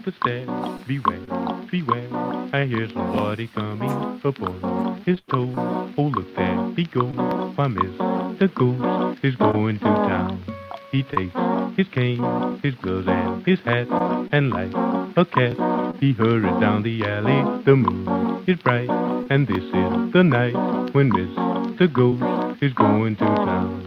up the stairs. Beware, beware, I hear somebody coming on his toes. Oh, look there he goes. Why, miss, the Ghost is going to town. He takes his cane, his gloves, and his hat, and like a cat, he hurries down the alley. The moon is bright, and this is the night when Mr. Ghost is going to town.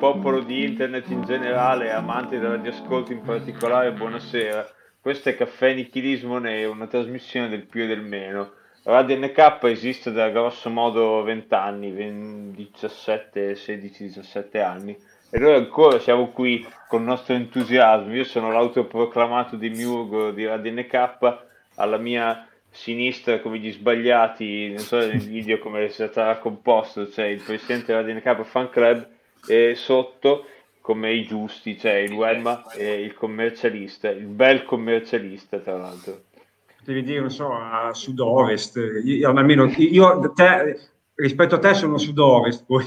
Popolo di internet in generale, amanti del radioascolto in particolare, buonasera. Questo è Caffè Nichilismo Nero, una trasmissione del più e del meno. Radio NK esiste da grosso modo 20 anni, 17, 16, 17 anni. E noi ancora siamo qui con il nostro entusiasmo. Io sono l'autoproclamato demiurgo di Radio NK, alla mia sinistra come gli sbagliati, non so nel video come sarà composto, c'è il presidente della DNK Fan Club e sotto come i giusti, c'è il Wemma e il commercialista, il bel commercialista tra l'altro. Devi dire, non so, a sud-ovest, io, almeno io te, rispetto a te sono sud-ovest poi.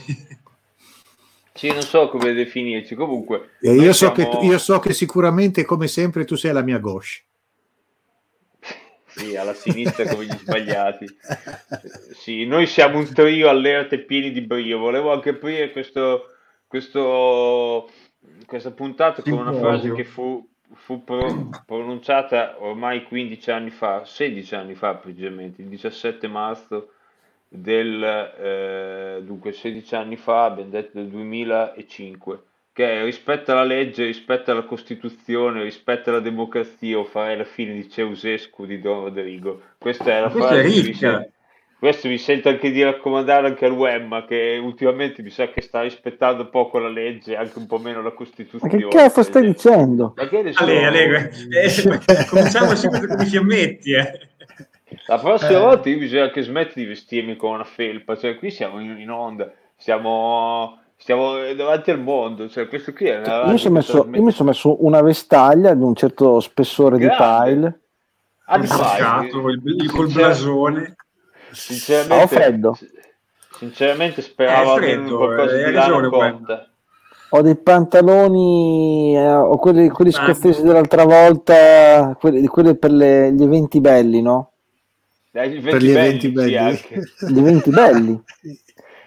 Sì, non so come definirci, comunque. E io, so siamo... che, io so che sicuramente, come sempre, tu sei la mia gauche. Sì, alla sinistra come gli sbagliati. Sì, noi siamo un trio allerta e pieni di brio. Volevo anche aprire questo, questo, questa puntata con una frase che fu, fu pro, pronunciata ormai 15 anni fa, 16 anni fa precisamente, il 17 marzo del, eh, dunque 16 anni fa, abbiamo detto del 2005 che rispetto alla legge, rispetto alla Costituzione, rispetto alla democrazia, o farei la fine di Ceausescu di Don Rodrigo. Questa è la Questa frase. È ricca. Questo mi sento anche di raccomandare anche al Wemma che ultimamente mi sa che sta rispettando poco la legge, anche un po' meno la Costituzione. Ma che cazzo stai dicendo? Ma che sono... Ale, Ale, eh, cominciamo subito con i fiammetti, eh. La prossima eh. volta io bisogna che smetti di vestirmi con una felpa, cioè qui siamo in, in onda, siamo Stiamo davanti al mondo, cioè questo qui è una io, sono messo, io mi sono messo una vestaglia di un certo spessore Grande. di pile. Ah, di pile. Il, col blasone. Sinceramente, Ho freddo. Sinceramente speravo freddo, qualcosa eh, di lana conta. Ho dei pantaloni, eh, ho quelli, quelli scozzesi dell'altra volta, quelli, quelli per le, gli eventi belli, no? Eh, per gli eventi belli. Gli eventi belli.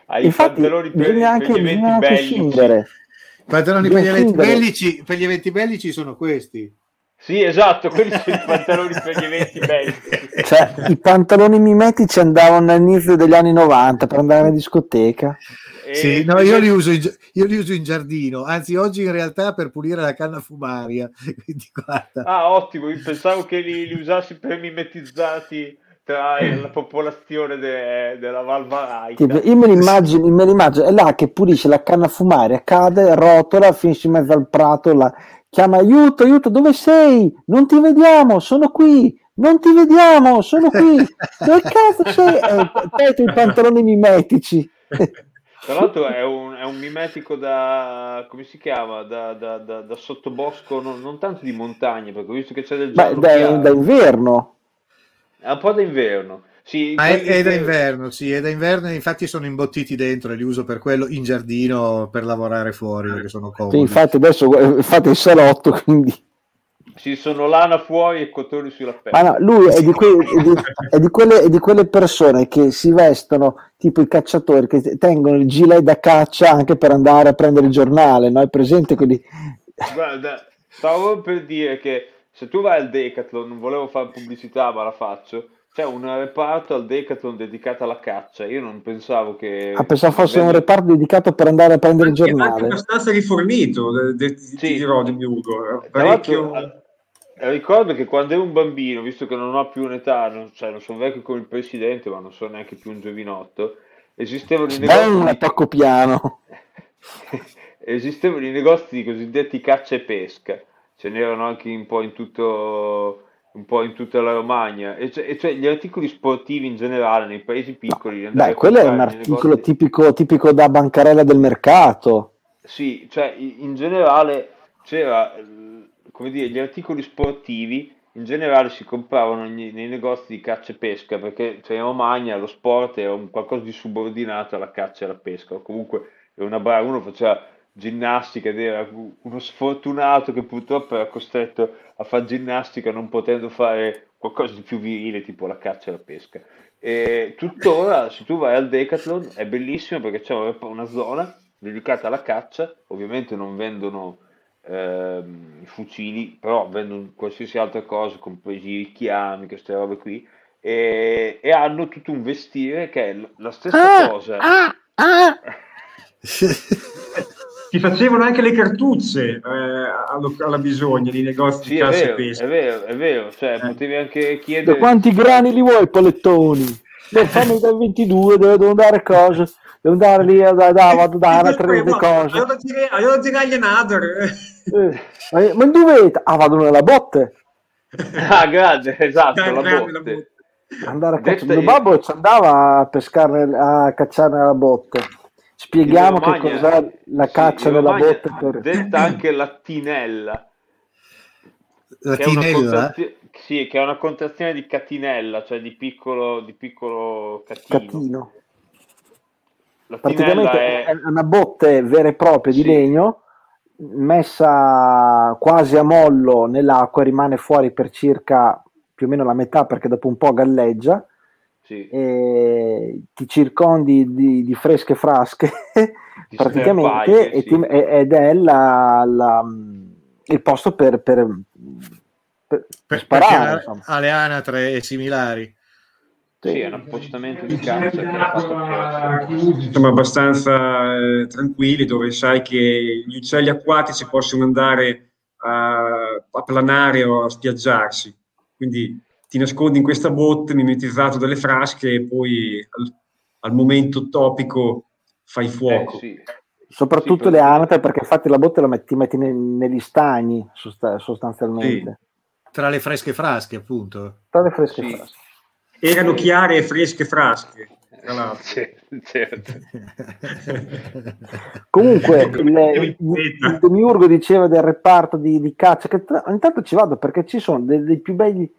Hai Infatti, per, bisogna anche, per gli eventi anche bellici. Scindere. Pantaloni per gli, eventi bellici, per gli eventi bellici sono questi. Sì, esatto, quelli sono i pantaloni per gli eventi bellici. Cioè, i pantaloni mimetici andavano all'inizio degli anni 90 per andare in discoteca. E sì, no, io li, uso in, io li uso in giardino, anzi oggi in realtà per pulire la canna fumaria. Quindi, ah, ottimo, io pensavo che li, li usassi per mimetizzati tra la popolazione de, della Valvaraita. Io me l'immagino, me l'immagino, è là che pulisce la canna a fumare, cade, rotola, finisce in mezzo al prato, la... chiama aiuto, aiuto, dove sei? Non ti vediamo, sono qui, non ti vediamo, sono qui. Dove cazzo sei? Eh, i pantaloni mimetici. Tra l'altro è un, è un, mimetico da, come si chiama, da, da, da, da sottobosco, non, non, tanto di montagna, perché ho visto che c'è del giallo Beh, da, inverno. È un po' d'inverno. Sì, ah, è, è da inverno, sì, è da inverno, infatti sono imbottiti dentro e li uso per quello in giardino per lavorare fuori perché sono comodi. Sì, infatti adesso fate il salotto, quindi ci sono lana fuori e cotoni sulla pelle. Ah, no, lui è di, que- è, di, è, di quelle, è di, quelle, persone che si vestono tipo i cacciatori che tengono il gilet da caccia anche per andare a prendere il giornale, no? È presente quelli... Guarda, stavo per dire che se tu vai al Decathlon, non volevo fare pubblicità ma la faccio, c'è un reparto al Decathlon dedicato alla caccia. Io non pensavo che. Ah, pensavo fosse un reparto dedicato per andare a prendere il giornale. È anche abbastanza rifornito, de, de, sì. ti dirò di Ugo. Parecchio... Ricordo che quando ero un bambino, visto che non ho più un'età, non, cioè non sono vecchio come il presidente, ma non sono neanche più un giovinotto, esistevano i negozi. Un attacco piano. esistevano i negozi di cosiddetti caccia e pesca ce n'erano anche un po' in tutto un po' in tutta la Romagna e cioè, e cioè gli articoli sportivi in generale nei paesi piccoli beh quello è un articolo tipico, tipico da bancarella del mercato. Sì cioè in generale c'era come dire gli articoli sportivi in generale si compravano nei, nei negozi di caccia e pesca perché cioè, in Romagna lo sport è un qualcosa di subordinato alla caccia e alla pesca, o comunque una bara, uno faceva ginnastica ed era uno sfortunato che purtroppo era costretto a fare ginnastica non potendo fare qualcosa di più virile tipo la caccia e la pesca. E tuttora, se tu vai al Decathlon, è bellissimo perché c'è una zona dedicata alla caccia, ovviamente non vendono ehm, fucili, però vendono qualsiasi altra cosa, compresi i richiami, queste robe qui, e, e hanno tutto un vestire che è la stessa Ah, cosa. ah, ah. Ti facevano anche le cartucce eh, allo- alla bisogna nei negozi Sì, di è cassa e vero, pesca. è vero, è vero, cioè Eh. potevi anche Da chiedere... quanti grani li vuoi, palettoni? No, fammi dal 22, devo, devo dare cose. Devo andare lì, a da, da, vado da una tre di cose. Io dire, io direi another. Eh, ma, ma dove? Ah, vado nella botte. Ah, grande, esatto, la Grande la botte. Andare a cacciare. Mio io- babbo ci andava a pescare, a cacciare nella botte. Spieghiamo che cos'è la caccia in nella botte. Per... Detta anche la tinella. La che sì, che è una contrazione di catinella, cioè di piccolo, di piccolo catino. Catino. Praticamente è è... una botte vera e propria di Sì. legno messa quasi a mollo nell'acqua, rimane fuori per circa più o meno la metà perché dopo un po' galleggia Sì, e ti circondi di, di fresche frasche di praticamente e sì. ti- e- ed è la- la- il posto per, per, per- per Per, sparare alle anatre e similari. Sì, è un appostamento di caccia che. Insomma, abbastanza eh, tranquilli, dove sai che gli uccelli acquatici possono andare a, a planare o a spiaggiarsi. Quindi ti nascondi in questa botte mimetizzato dalle frasche e poi al, al momento topico fai Eh, fuoco. sì. soprattutto Sì, le anatre perché infatti la botte la metti, metti ne- negli stagni sosta- sostanzialmente Tra le fresche frasche, appunto. tra le fresche Sì. frasche Erano chiare e fresche frasche, tra l'altro. Sì, certo. Comunque, il, il, demiurgo diceva del reparto di, di caccia, che tra- ogni tanto ci vado perché ci sono dei, dei più belli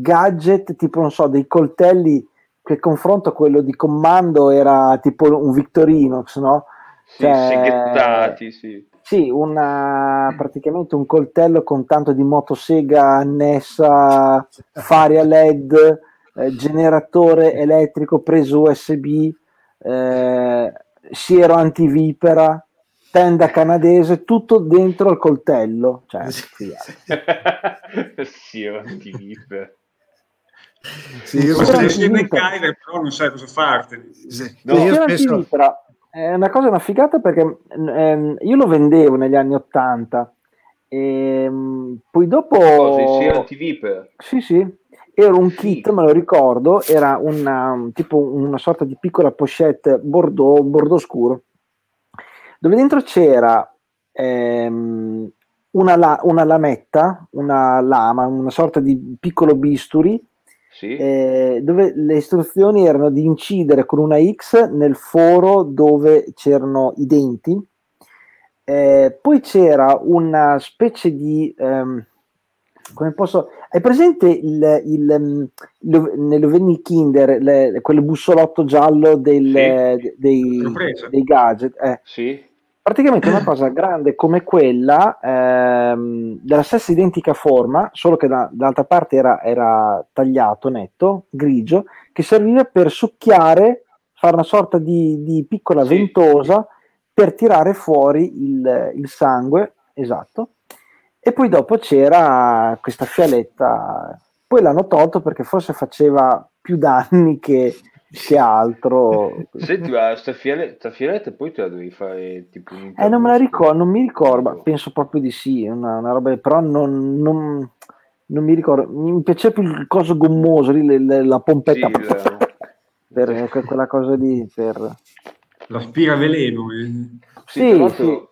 gadget, tipo, non so, dei coltelli che confronto a quello di comando era tipo un Victorinox, no? Sì, Cioè- seghettati, sì. Sì, una, praticamente un coltello con tanto di motosega annessa, fari a LED, eh, generatore elettrico preso USB, eh, siero antivipera, tenda canadese, tutto dentro il coltello. Cioè, sì, sì, è un TV. Sì, io sei MacGyver, però non sai cosa fartene. sì, No, io spesso... antivipera è una cosa, una figata perché ehm, io lo vendevo negli anni 80 e poi dopo... Cosa, TV per? Sì, sì, era un Sì. kit, me lo ricordo, era una, tipo una sorta di piccola pochette bordeaux, bordeaux scuro, dove dentro c'era ehm, una, la- una lametta, una lama, una sorta di piccolo bisturi, Sì, eh, dove le istruzioni erano di incidere con una X nel foro dove c'erano i denti. Eh, poi c'era una specie di ehm, come posso hai presente il, il, ehm, lo- nell'Oveni Kinder le- quel bussolotto giallo del- Sì. dei, dei gadget? Eh, sì, praticamente una cosa grande come quella, ehm, della stessa identica forma, solo che da- dall'altra parte era, era tagliato, netto, grigio, che serviva per succhiare, fare una sorta di, di piccola Sì. ventosa per tirare fuori il, il sangue, esatto. E poi dopo c'era questa fialetta, poi l'hanno tolto perché forse faceva più danni che, che altro. Senti, ma sta fialetta, sta fialetta poi te la devi fare tipo un Eh, non me la ricordo, non mi ricordo, ma penso proprio di sì, una, una roba, però non, non- non mi ricordo, mi piaceva più il coso gommoso, lì, le- le- la pompetta, Sì, il- per que- quella cosa lì, per... L'aspira veleno. eh. Sì, Sì, tra l'altro, sì.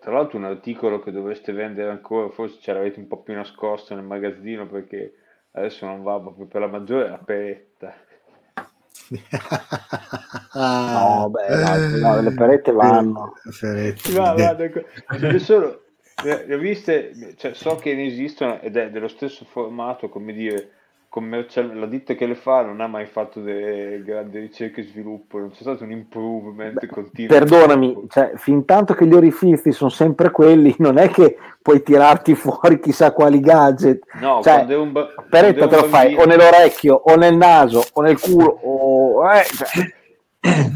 tra l'altro un articolo che dovreste vendere ancora, forse ce l'avete un po' più nascosto nel magazzino perché adesso non va proprio per la maggiore, è la peretta. No, beh, no, no, le perette vanno. Ferretti. Va, va, ecco. Ce ne sono, le, le ho viste, cioè, so che ne esistono ed è dello stesso formato, come dire, commercial- la ditta che le fa non ha mai fatto delle grandi ricerche e sviluppo, non c'è stato un improvement Beh, continuo. Perdonami, cioè, fin tanto che gli orifizi sono sempre quelli, non è che puoi tirarti fuori chissà quali gadget. No, Cioè, quando è un, ba- Peretta te lo fai o nell'orecchio, o nel naso, o nel culo, o... eh, cioè,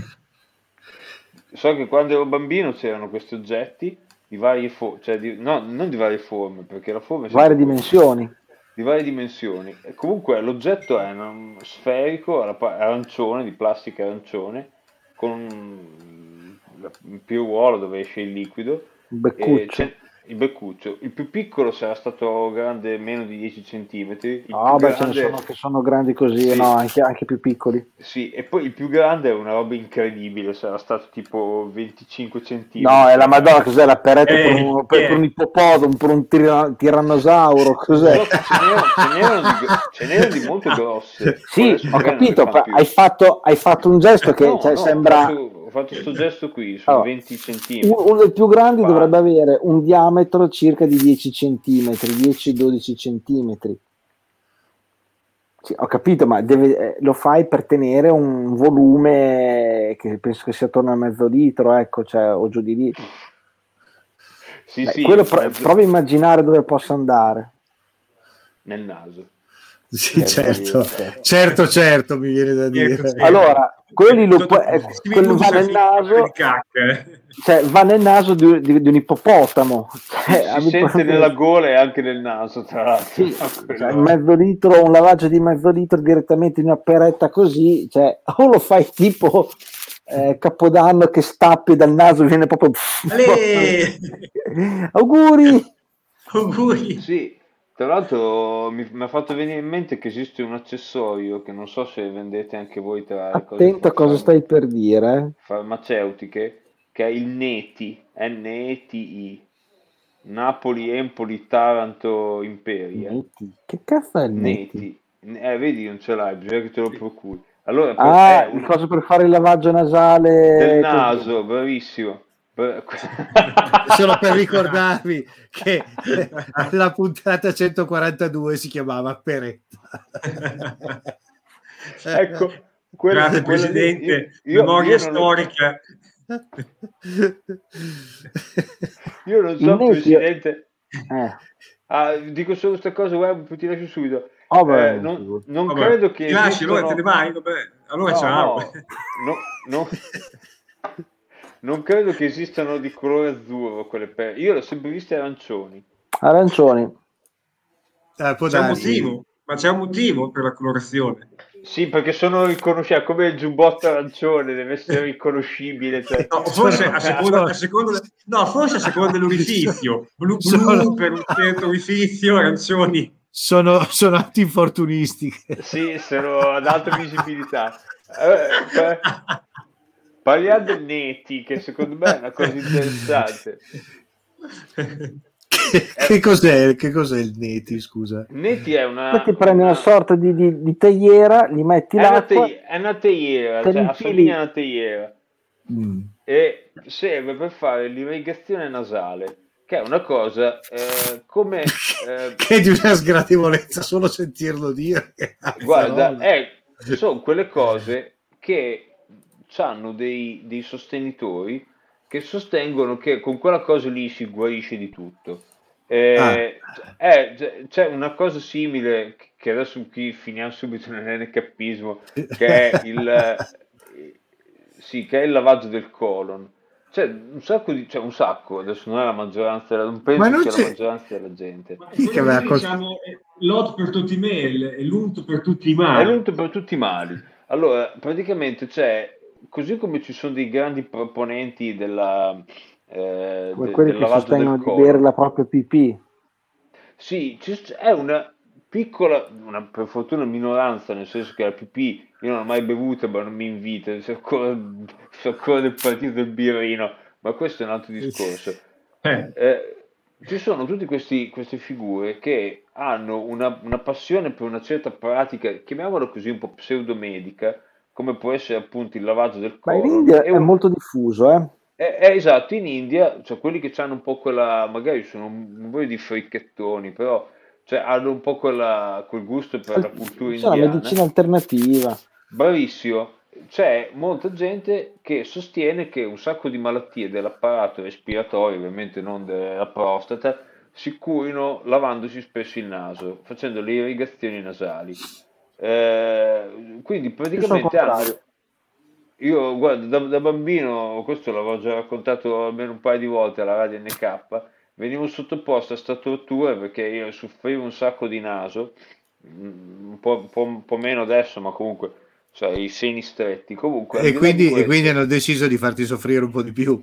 So che quando ero bambino c'erano questi oggetti di varie forme, cioè di- no, non di varie forme, perché la forma varie dimensioni. Di varie dimensioni. E comunque l'oggetto è sferico arancione, di plastica arancione, con un piruolo dove esce il liquido. Un E beccuccio. Il beccuccio. Il più piccolo sarà stato grande meno di 10 cm. Il Ah, più beh, ce ne grande- sono che sono grandi così, Sì. no, anche, anche più piccoli. Sì, e poi il più grande è una roba incredibile, sarà stato tipo 25 cm. No, è la Madonna, cos'è la peretta Eh, per, un, per- eh. per un ippopotamo, per un tira- tirannosauro, cos'è? Ce n'erano, di, ce n'erano di molto grosse. Sì, ho capito, hai fatto, hai fatto un gesto che No, cioè, no, sembra... Fatto, ho fatto sto gesto qui, sono Allora, 20 cm. Uno dei più grandi Qua. dovrebbe avere un diametro circa di 10 cm, 10-12 cm. Sì, ho capito, ma deve- eh, lo fai per tenere un volume che penso che sia attorno a mezzo litro, ecco, cioè, o giù di lì. Sì, Beh, sì, pro- mezzo- prova a immaginare dove possa andare. nel naso. Sì, Eh, certo. certo. certo, certo, mi viene da dire. Ecco, sì. Allora, quelli lo puoi- eh, quello va nel naso, cioè, va nel naso di, di- di un ippopotamo. Cioè, si sente nella gola e anche nel naso, tra l'altro. Sì, cioè, mezzo litro, un lavaggio di mezzo litro direttamente in una peretta così, cioè, o lo fai tipo eh, Capodanno che stappi dal naso viene proprio... Auguri! Auguri. Sì, tra l'altro mi, mi ha fatto venire in mente che esiste un accessorio che non so se vendete anche voi tra le cose Attento a cosa stai per dire. farmaceutiche, che è il NETI, N-E-T-I, Napoli, Empoli, Taranto, Imperia. Neti. Che cazzo è il neti? Neti. Eh, vedi, non ce l'hai, bisogna che te lo procuri. Allora, Ah, è il un- coso per fare il lavaggio nasale. del così. naso, bravissimo. Solo per ricordarvi che la puntata 142 si chiamava Peretta. ecco, quello- Grazie quello lì, Presidente, io- io- memoria io non lo- storica. Io non so, Neti- Presidente. Eh. Ah, dico solo questa cosa, poi ti lascio subito. Oh, beh, Eh, non non Vabbè, credo che ti lasci, allora esistano- te ne vai? Vabbè, allora No, ciao. no, no, no. non credo che esistano di colore azzurro quelle per... Io le ho sempre viste arancioni. Arancioni. Eh, può C'è un motivo, ma c'è un motivo per la colorazione. Sì, perché sono riconoscibili, come il giubbotto arancione, deve essere riconoscibile. Cioè... No, forse a seconda, a seconda- no, forse a seconda dell'orifizio. Blu, blu Sono- per un certo orifizio, arancioni. Sono, sono antinfortunistiche. Sì, sono ad alta visibilità. Eh, eh, parliamo del Neti, che secondo me è una cosa interessante. Che, che cos'è, che cos'è il Neti, scusa? Neti è una... Poi ti prendi una sorta di, di, di teiera, gli metti È una, l'acqua. te- è una teiera, te cioè, li assomiglia a una teiera. Mm. e serve per fare l'irrigazione nasale, che è una cosa eh, come... eh, che è di una sgradevolezza solo sentirlo dire. guarda, è- sono quelle cose che hanno dei, dei sostenitori che sostengono che con quella cosa lì si guarisce di tutto. Eh, è- c'è- c'è una cosa simile che adesso qui finiamo subito nell'NCAPismo che è il, eh, sì, che è il lavaggio del colon. C'è un sacco di, c'è un sacco, adesso non è la maggioranza, non penso Ma non sia c'è- la maggioranza della gente. Chi che aveva diciamo, è l'ot per tutti i mail e l'unto per tutti i È mali. l'unto per tutti i mali. Allora, praticamente c'è, così come ci sono dei grandi proponenti della, eh, come de- quelli che sostengono di bere la propria pipì. Sì, è una piccola, una, per fortuna minoranza, nel senso che la pipì io non l'ho mai bevuta, ma non mi invita, sono ancora, sono ancora del partito del birrino, ma questo è un altro discorso. Eh, Eh, ci sono tutte questi- queste figure che hanno una, una passione per una certa pratica, chiamiamola così un po' pseudomedica, come può essere appunto il lavaggio del Ma in. India è un- molto diffuso, eh? è, è esatto, in India, cioè quelli che hanno un po' quella, magari sono un po' di fricchettoni, però cioè, hanno un po' quella, quel gusto per la cultura C'è la indiana. medicina alternativa. Bravissimo. C'è molta gente che sostiene che un sacco di malattie dell'apparato respiratorio, ovviamente non della prostata, si curino lavandosi spesso il naso, facendo le irrigazioni nasali. Eh, quindi Io sono praticamente hanno, io guarda, da, da bambino, questo l'avevo già raccontato almeno un paio di volte alla radio NK, venivo sottoposto a sta tortura perché io soffrivo un sacco di naso, mm, un po', un po'- un po' meno adesso, ma comunque, cioè, i seni stretti. Comunque, E quindi, e quindi questo, hanno deciso di farti soffrire un po' di più.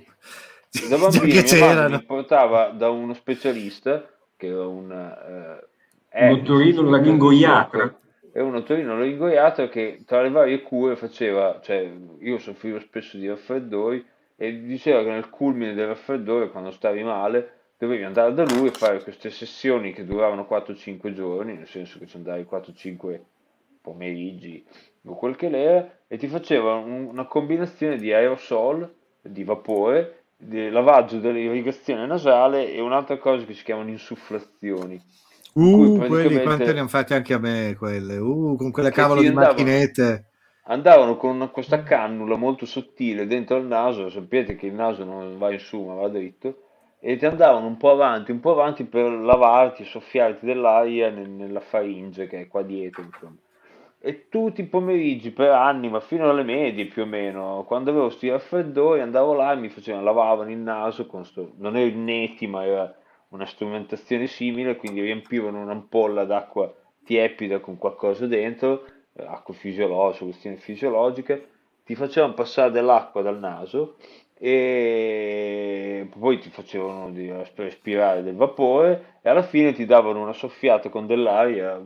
da bambino mi portava da uno specialista, che era un, eh, Un è dottorino è un otorino laringoiatra che tra le varie cure faceva, cioè io soffrivo spesso di raffreddori e diceva che nel culmine del raffreddore, quando stavi male, dovevi andare da lui e fare queste sessioni che duravano 4-5 giorni, nel senso che ci andavi 4-5 pomeriggi o quel che l'era, e ti faceva un- una combinazione di aerosol, di vapore, di lavaggio dell'irrigazione nasale e un'altra cosa che si chiamano insufflazioni. Uh, quelli quante ne hanno fatte anche a me, quelle. Uh, con quelle cavolo di andavano, macchinette. andavano con questa cannula molto sottile dentro al naso, sapete che il naso non va in su ma va dritto, e ti andavano un po' avanti, un po' avanti per lavarti, soffiarti dell'aria nel- nella faringe che è qua dietro, insomma. E tutti i pomeriggi per anni, ma fino alle medie più o meno, quando avevo sti raffreddori andavo là e mi facevano, lavavano il naso con sto, non era il neti ma era una strumentazione simile, quindi riempivano un'ampolla d'acqua tiepida con qualcosa dentro, eh, acqua fisiologica, soluzione fisiologica, ti facevano passare dell'acqua dal naso e poi ti facevano respirare del vapore e alla fine ti davano una soffiata con dell'aria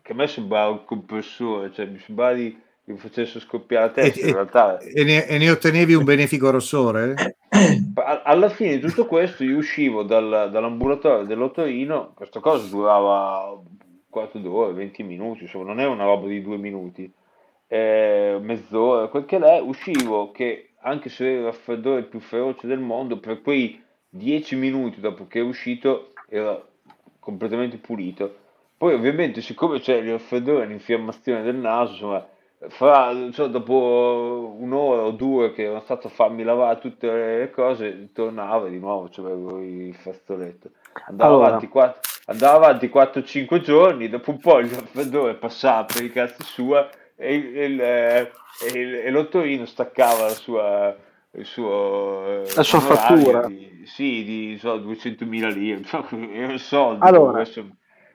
che a me sembrava un compressore, cioè mi sembrava di, mi facesse scoppiare la E, testa, in e- realtà e ne, e ne ottenevi un benefico rossore? alla fine di tutto questo io uscivo dal- dall'ambulatorio dell'Otorino, questa cosa durava un quarto d'ora, 20 minuti, insomma non era una roba di due minuti, eh, mezz'ora, quel che l'è, uscivo che anche se era il raffreddore più feroce del mondo, per quei 10 minuti dopo che è uscito era completamente pulito. Poi ovviamente siccome c'è il raffreddore e l'infiammazione del naso, insomma, fra, cioè, dopo un'ora o due che ero stato a farmi lavare tutte le cose, tornavo e di nuovo c'avevo il fazzoletto. Andavo Allora, avanti, andavo avanti 4-5 giorni, dopo un po' il raffreddore passava per i cazzi sua e, il, il, e il- e l'ottorino staccava la sua, il suo eh, la sua fattura. di, sì, di so, 200.000 lire, erano soldi, Allora, adesso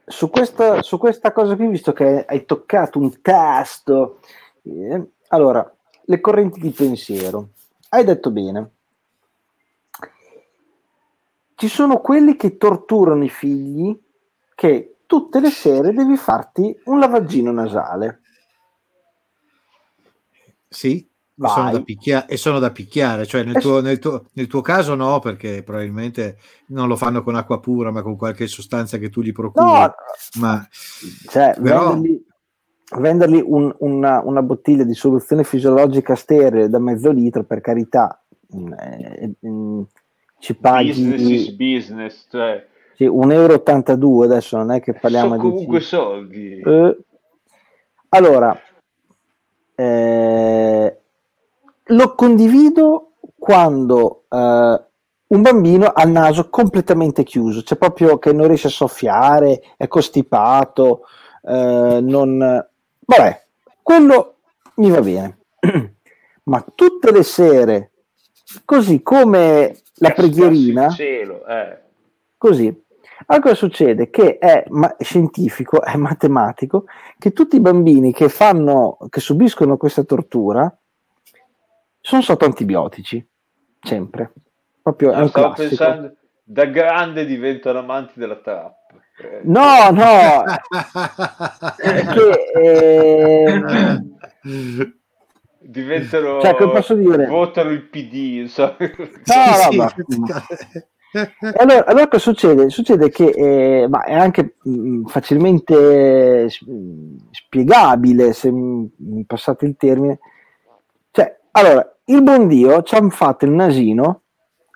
su questa, su questa cosa qui, visto che hai toccato un tasto, eh, allora, le correnti di pensiero. Hai detto bene. Ci sono quelli che torturano i figli che tutte le sere devi farti un lavaggino nasale. Sì, e sono da, Vai. picchia- e sono da picchiare, cioè nel Eh, tuo, nel tuo- nel tuo caso no, perché probabilmente non lo fanno con acqua pura, ma con qualche sostanza che tu gli procuri. No, Ma cioè, Però- vendergli, vendergli un- una, una bottiglia di soluzione fisiologica sterile da mezzo litro, per carità, mm, eh, mm, ci business is paghi business, cioè sì, 1,82 euro, adesso non è che parliamo sono di... comunque soldi. Eh, allora, eh, lo condivido quando eh, un bambino ha il naso completamente chiuso, c'è proprio che non riesce a soffiare, è costipato, eh, non... Vabbè, quello mi va bene. Ma tutte le sere, così come la il preghierina, cielo, eh. Così. Allora succede? Che è ma- scientifico, è matematico, che tutti i bambini che fanno, che subiscono questa tortura sono sotto antibiotici, sempre. Proprio è Ah, un stavo classico. pensando, da grande diventano amanti della trap. Eh, No, no, è che eh, diventano, Cioè, che posso dire? votano il PD, insomma. No, no, allora, allora cosa succede? Succede che eh, ma è anche mh, facilmente eh, mh, spiegabile, se mi passate il termine. Allora, il buon Dio ci ha fatto il nasino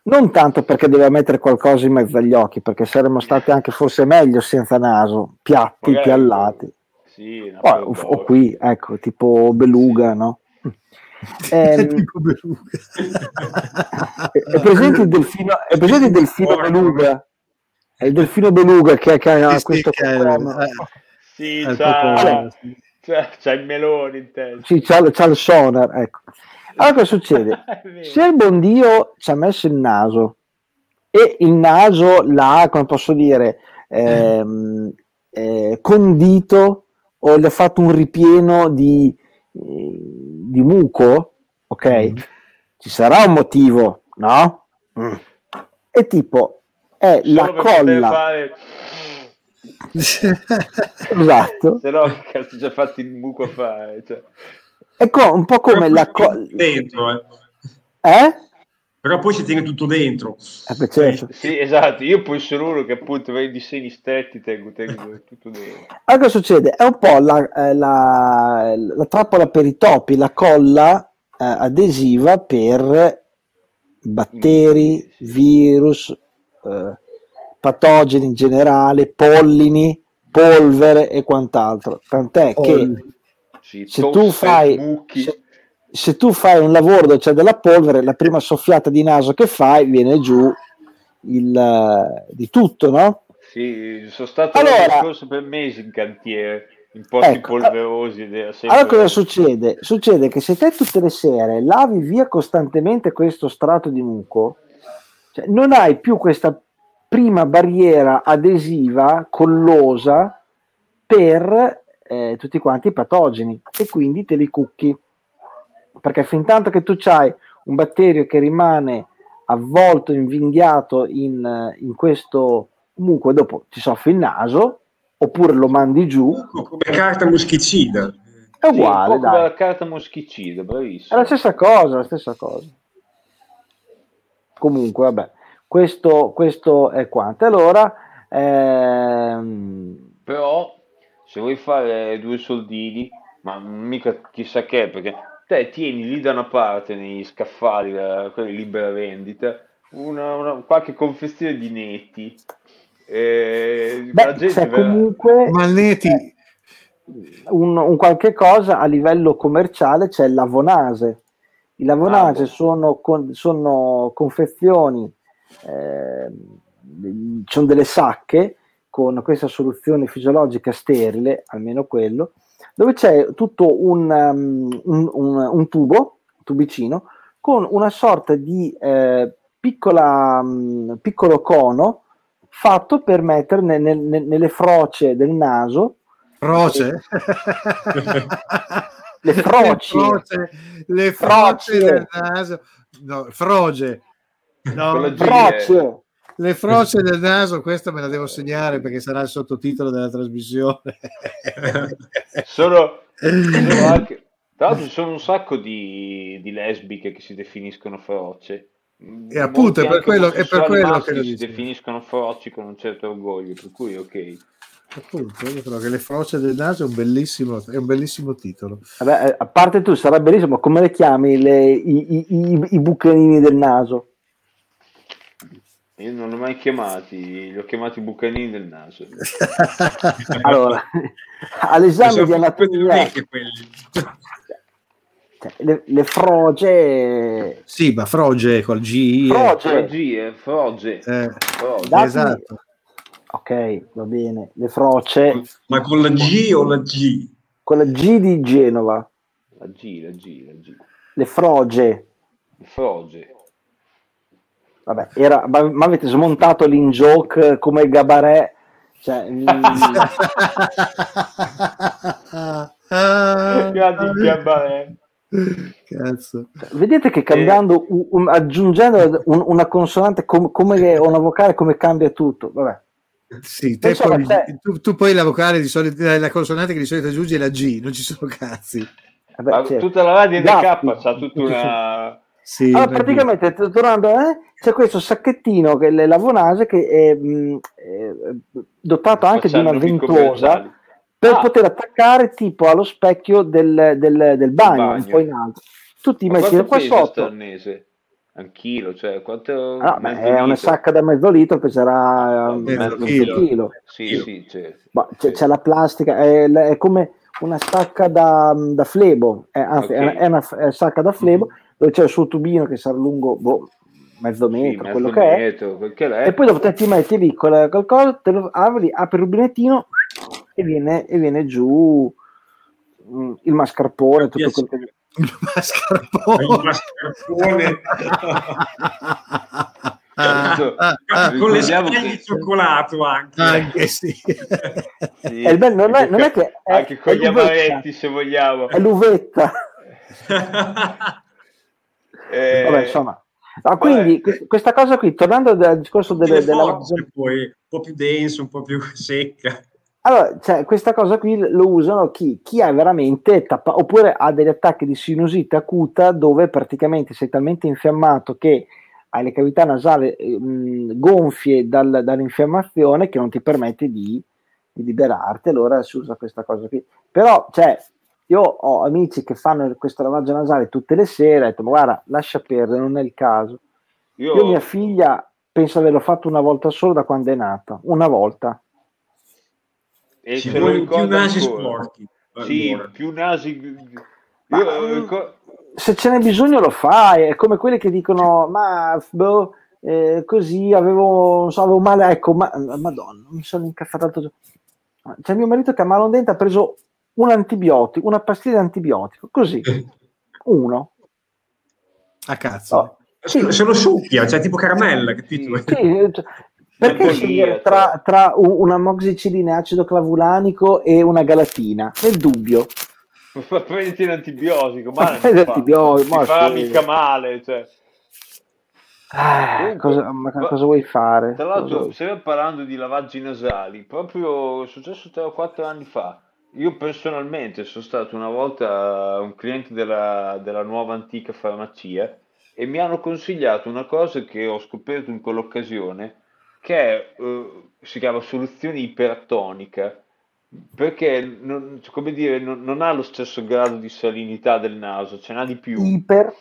Non tanto perché doveva mettere qualcosa in mezzo agli occhi, perché saremmo stati anche forse meglio senza naso, piatti, Magari- piallati. Sì, o, o qui, ecco, tipo beluga, no? Ehm, Tipo beluga. è, presente il delfino, è presente il delfino beluga? È il delfino beluga che, che ha Sì, sì, questo che è- cocono. eh, Sì, c'ha, sì. c'ha, c'ha il melone in testa. Sì, c'ha, c'ha il sonar, ecco. Allora cosa succede? Se il buon Dio ci ha messo il naso e il naso l'ha, come posso dire, ehm, eh, condito o gli ha fatto un ripieno di, eh, di muco, ok? Mm. Ci sarà un motivo, no? Mm. E tipo, è la Solo poter colla, fare... esatto, Se no, cazzo ci ha fatto il buco a fare? Cioè. È co- un po' come la tutto dentro, eh. eh? Però poi si tiene tutto dentro. Eh, certo. Sì, esatto. Io poi sono uno che appunto per i disegni stretti tengo, tengo tutto dentro. Allora cosa succede? È un po' la, eh, la- la trappola per i topi, la colla eh, adesiva per batteri, virus, eh, patogeni in generale, pollini, polvere e quant'altro. Tant'è che Sì, se tu fai buchi. se, se tu fai un lavoro dove c'è della polvere, la prima soffiata di naso che fai viene giù il, eh, di tutto, no? Sì, sono stato Allora- per mesi in cantiere, in posti Ecco, polverosi. sempre- Allora cosa succede? Succede che se te tutte le sere lavi via costantemente questo strato di muco, cioè non hai più questa prima barriera adesiva, collosa, per eh, tutti quanti i patogeni e quindi te li cucchi. Perché fin tanto che tu hai un batterio che rimane avvolto, invinghiato in, eh, in questo muco e dopo ti soffi il naso, oppure lo mandi giù, Come carta moschicida. è Sì, uguale, come dai. carta moschicida, È bravissimo. la stessa cosa, la stessa cosa. Comunque, vabbè, questo, questo è quanto. Allora, ehm, Però, se vuoi fare due soldini, ma mica chissà che, perché te tieni lì da una parte nei scaffali, eh, quelli libera vendita, una, una- qualche confezione di netti. E la beh, gente c'è verrà- comunque Malneti, un, un qualche cosa a livello commerciale, c'è il lavonase. I lavonase Ah, boh. sono, con- sono confezioni, ehm, sono delle sacche con questa soluzione fisiologica sterile, almeno quello, dove c'è tutto un, um, un- un- un tubo, un tubicino, con una sorta di eh, piccola, mm, piccolo cono fatto per mettere ne- ne- ne- nelle froce del naso Froce. Le froci. Le froce, le froce del naso. No, froge. No, froce. Le froce del naso, questa me la devo segnare perché sarà il sottotitolo della trasmissione. Sono, sono anche- tra l'altro ci sono un sacco di, di lesbiche che si definiscono feroce. E appunto, è per quello- è per quello che lo si definiscono feroci con un certo orgoglio, per cui ok. Appunto, io trovo che le froce del naso è un bellissimo, è un bellissimo titolo. Vabbè, eh, a parte tu, sarà bellissimo, come le chiami le- i, i- i- i bucanini del naso? Io non li ho mai chiamati, li ho chiamati bucanini del naso. Allora, all'esame di anatomia, le, le froge, Sì, ma froge col G. eh. Froge. Frogie, froge, Eh, froge. Esatto. ok, va bene, le froce, Ma con la G o la G? con la G di Genova, La G, la G, la G. le froge, Froge. Vabbè, era, ma, ma avete smontato l'in-joke come Gabaret, cioè, cabaret. Cazzo. Vedete che cambiando, un- un- aggiungendo un- una consonante com- come una vocale come cambia tutto. Vabbè. Sì, poi- te- tu, tu poi la vocale di solito, la consonante che di solito aggiungi è la G, non ci sono cazzi. Vabbè, Ma c'è- tutta la radio Gatti. NK c'ha tutta una... Sì, Allora, praticamente, tornando, eh, c'è questo sacchettino che è l'avonase che è, mh, è dotato anche di una ventosa per Ah. poter attaccare tipo allo specchio del, del- del bagno, bagno. un po' in alto. Tu ti Ma metti qua sotto, un chilo, cioè quanto... Ah, beh, mezzo è una sacca da mezzo litro peserà eh, Mezzo mezzo chilo. chilo. Sì, Chilo. sì, certo. Ma c'è, c'è la plastica, è, è come una sacca da, da flebo, è, anzi, Ok. è una, è una sacca da flebo dove c'è il suo tubino che sarà lungo boh, mezzo Sì, metro, mezzo quello che è, metro, quel che è. e poi dopo te ti metti lì con coso, te lo apri, apri il rubinettino e viene, e viene giù mm, il mascarpone, tutto Yes. quel che... Il mascarpone. Il mascarpone. Certo. Ah, ah, con le che- di cioccolato anche. anche sì. Sì. Il bello non è- non è che è- anche con è gli amaretti se vogliamo. È l'uvetta. Eh, Vabbè, insomma. Ah, quindi que- questa cosa qui, tornando al discorso delle, della forze, poi un po' più denso, un po' più secca. Allora, cioè, questa cosa qui lo usano chi, chi ha veramente tappa- oppure ha degli attacchi di sinusite acuta dove praticamente sei talmente infiammato che hai le cavità nasali ehm, gonfie dal- dall'infiammazione che non ti permette di, di liberarti, allora si usa questa cosa qui. Però, cioè, io ho amici che fanno questo lavaggio nasale tutte le sere, ho detto, ma guarda, lascia perdere, non è il caso. io, Io mia figlia penso averlo fatto una volta solo da quando è nata, una volta. e Ci vuole più nasi ancora. sporchi. Sì, Allora. più nasi. Ma, Io mm, se ce n'è bisogno lo fai, è come quelli che dicono ma boh, eh, così avevo, non so, avevo male, ecco, ma, madonna, mi sono incazzato. C'è mio marito che a mano dente ha preso un antibiotico, una pastiglia di antibiotico, così, uno. A cazzo. Oh, Se, lo- se lo succhia, cioè tipo caramella, capito? Sì. sì, eh, cioè, perché Follia, scegliere tra, cioè. tra una moxicillina acido clavulanico e una galatina? Nel dubbio. Ma prenditi l'antibiotico, male prendi fa. l'antibiotico, ma Ti farà sì. mica male, cioè. Ah, cosa, ma cosa vuoi fare? Tra l'altro, Cosa- stiamo parlando di lavaggi nasali, proprio è successo 3 o 4 anni fa. Io personalmente sono stato una volta un cliente della, della nuova antica farmacia e mi hanno consigliato una cosa che ho scoperto in quell'occasione, che è, eh, si chiama soluzione ipertonica, perché non, come dire, non, non ha lo stesso grado di salinità del naso, ce n'ha di più. Iper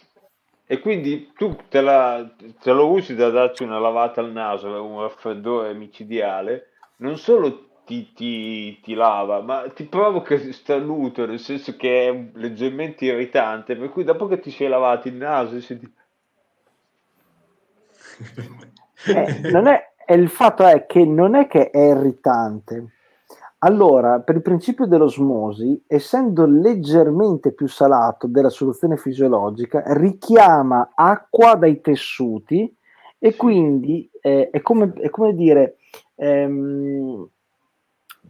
E quindi tu te, la- te lo usi da darci una lavata al naso, un raffreddore micidiale, non solo ti, ti- ti lava, ma ti provoca starnuto, nel senso che è leggermente irritante, per cui dopo che ti sei lavato il naso, senti... Eh, non è, e il fatto è che non è che è irritante. Allora, per il principio dell'osmosi, essendo leggermente più salato della soluzione fisiologica, richiama acqua dai tessuti e quindi eh, è, come, è come dire, ehm,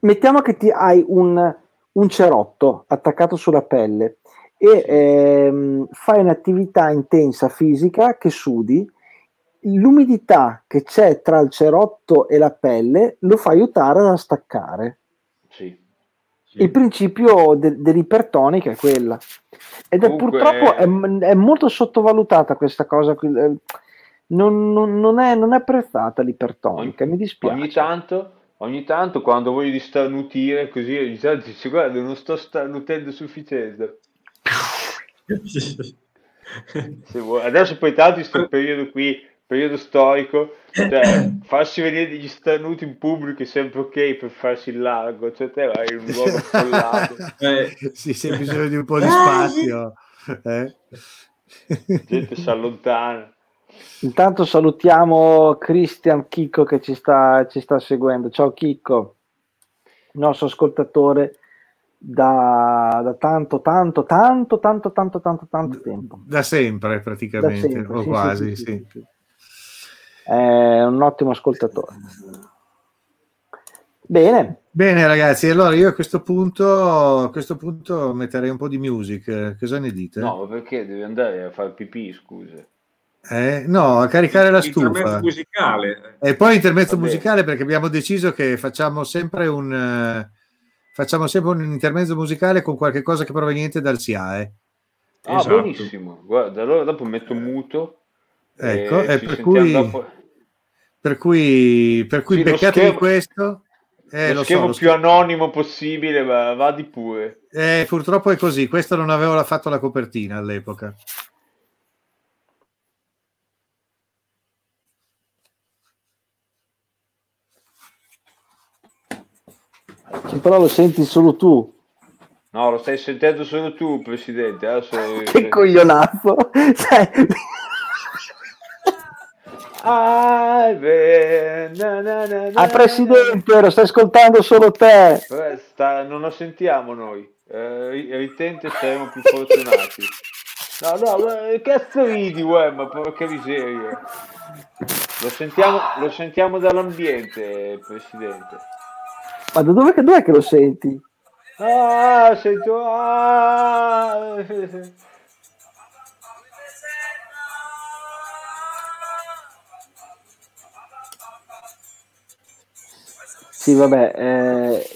mettiamo che ti hai un, un cerotto attaccato sulla pelle e ehm, fai un'attività intensa fisica che sudi, l'umidità che c'è tra il cerotto e la pelle lo fa aiutare a staccare. Sì. Il principio de- dell'ipertonica è quella. Ed è Comunque- purtroppo è, è molto sottovalutata questa cosa. eh, Non, non- non è, non è apprezzata l'ipertonica, mi dispiace. Ogni tanto, ogni tanto quando voglio di starnutire, così ogni tanto dici, guarda, non sto starnutendo a sufficienza. Se vuoi. Adesso poi tanto in questo periodo qui, periodo storico, cioè, farsi venire degli starnuti in pubblico è sempre ok per farsi il largo, cioè te vai in un luogo affollato, Eh, sì, hai bisogno di un po' di spazio. Eh? gente si allontana. Intanto salutiamo Christian Chicco che ci sta, ci sta seguendo. Ciao Chicco, nostro ascoltatore da, da tanto, tanto, tanto, tanto, tanto, tanto, tanto tempo. Da sempre Da praticamente, sempre, o sì, quasi, sì, sì. sì, sì, sì. È un ottimo ascoltatore. Bene, Bene ragazzi, allora io a questo punto, a questo punto metterei un po' di music, cosa ne dite? No, perché devi andare a fare pipì, scusa? Eh? No, a caricare la stufa. musicale. E poi intermezzo Va bene. musicale perché abbiamo deciso che facciamo sempre un eh, facciamo sempre un intermezzo musicale con qualche cosa che proveniente dal SIAE. Ah, Esatto. benissimo. Guarda, allora dopo metto muto. Ecco, e e per cui, dopo. per cui, per cui Sì, beccatevi schermo- questo. Eh, lo lo so, schermo lo più schermo- anonimo possibile, ma vadi pure. eh, purtroppo è così. Questo non avevo la- fatto la copertina all'epoca. Però lo senti solo tu. No, lo stai sentendo solo tu, Presidente. Adesso... Che coglionazzo. Cioè, Ah, ah, Presidente, lo stai ascoltando solo te. Eh, sta- non lo sentiamo noi. Eh, ri- ritente saremo più fortunati. No, no, cazzo ridi, uè, ma porca miseria. Lo sentiamo, lo sentiamo dall'ambiente, Presidente. Ma da dove, dov'è che lo senti? Ah, sento... Ah. Sì, vabbè, eh,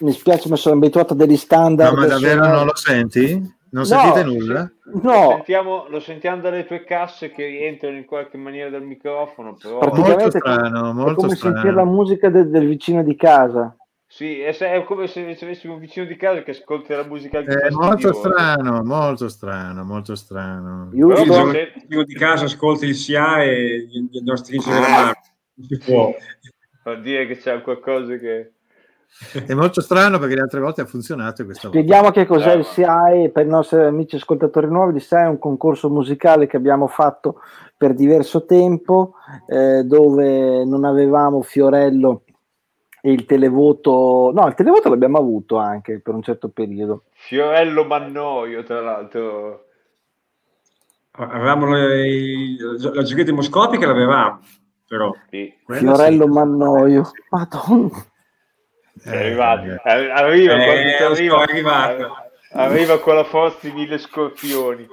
mi spiace, ma sono abituato a degli standard. No, ma davvero sonori. non lo senti? Non No, sentite nulla? Lo, No, sentiamo, lo sentiamo dalle tue casse che rientrano in qualche maniera dal microfono, però... praticamente Molto è come- strano, è molto come strano. sentire la musica del, del vicino di casa. Sì, è, se- è come se, se avessimo un vicino di casa che ascolta la musica È molto fastidiosa. strano, molto strano, molto strano. Io Però sono- Il giorno di casa ascolti il SIA e gli a stringere la mano. Non si può. Vuol dire che c'è qualcosa che... È molto strano perché le altre volte ha funzionato questa volta. Spieghiamo che cos'è Eh, il SIAE per i nostri amici ascoltatori nuovi. Il SIAE è un concorso musicale che abbiamo fatto per diverso tempo, eh, dove non avevamo Fiorello e il televoto. No, il televoto l'abbiamo avuto anche per un certo periodo. Fiorello Mannoio, tra l'altro. Avevamo le- i- la giuria demoscopica l'avevamo, però. Sì, Fiorello sì. Mannoio. Madonna. è Eh, arrivato. eh. Arri- Arriva, Eh, arriva, è arrivato. arriva con la forza di mille scorpioni.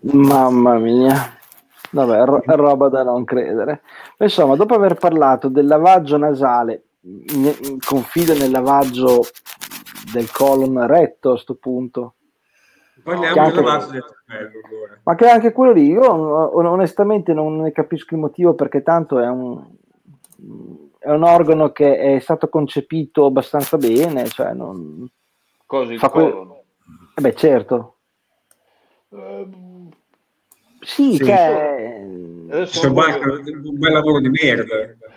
Mamma mia. Vabbè, ro- è roba da non credere. Insomma, dopo aver parlato del lavaggio nasale, ne- confido nel lavaggio del colon retto a sto punto. Parliamo del lavaggio del cervello allora. Ma che anche quello lì, io on- onestamente non ne capisco il motivo perché tanto è un, è un organo che è stato concepito abbastanza bene, cioè non... Cosa il Fa que- colon? eh beh certo, Ehm, sì, Sì. cioè... adesso C'è un, bel- lavoro di merda.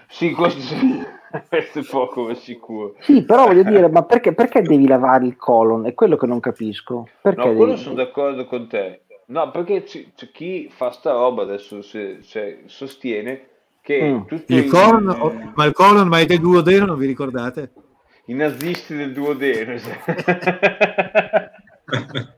Sì, questo, questo è poco sicuro. Sì, però voglio dire, ma perché, perché devi lavare il colon? È quello che non capisco. Perché No, quello devi- sono d'accordo con te. No, perché c- c'è chi fa sta roba adesso se- se sostiene che Mm. tutti Il colon, ma il colon, ma è del duodeno, non vi ricordate? i nazisti del duodeno.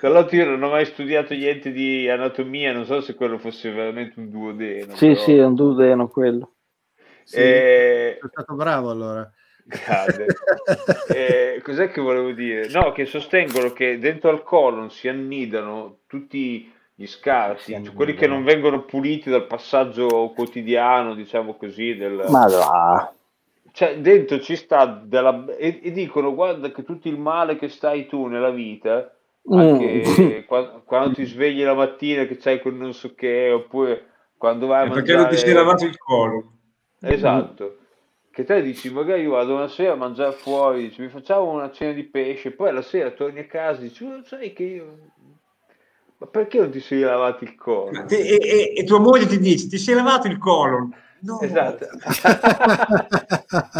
Tra l'altro io non ho mai studiato niente di anatomia, non so se quello fosse veramente un duodeno. Sì, però- sì, è un dudeno quello. Sì, Eh, Sono stato bravo allora. Eh, cos'è che volevo dire? No, che sostengono che dentro al colon si annidano tutti gli scarti, Si annidano. quelli che non vengono puliti dal passaggio quotidiano, diciamo così, del... Ma va. cioè dentro ci sta della... e, e dicono guarda che tutto il male che stai tu nella vita, anche Mm. qua- quando, ti svegli la mattina che c'hai quel non so che, oppure quando vai a mangiare... perché non ti sei lavato il collo. Esatto. Che te dici, magari io vado una sera a mangiare fuori, dici, mi facciamo una cena di pesce, poi la sera torni a casa e dici, "Oh, sai che io... Ma perché non ti sei lavato il collo? Te- e, e- e tua moglie ti dice: Ti sei lavato il colon? No. Esatto.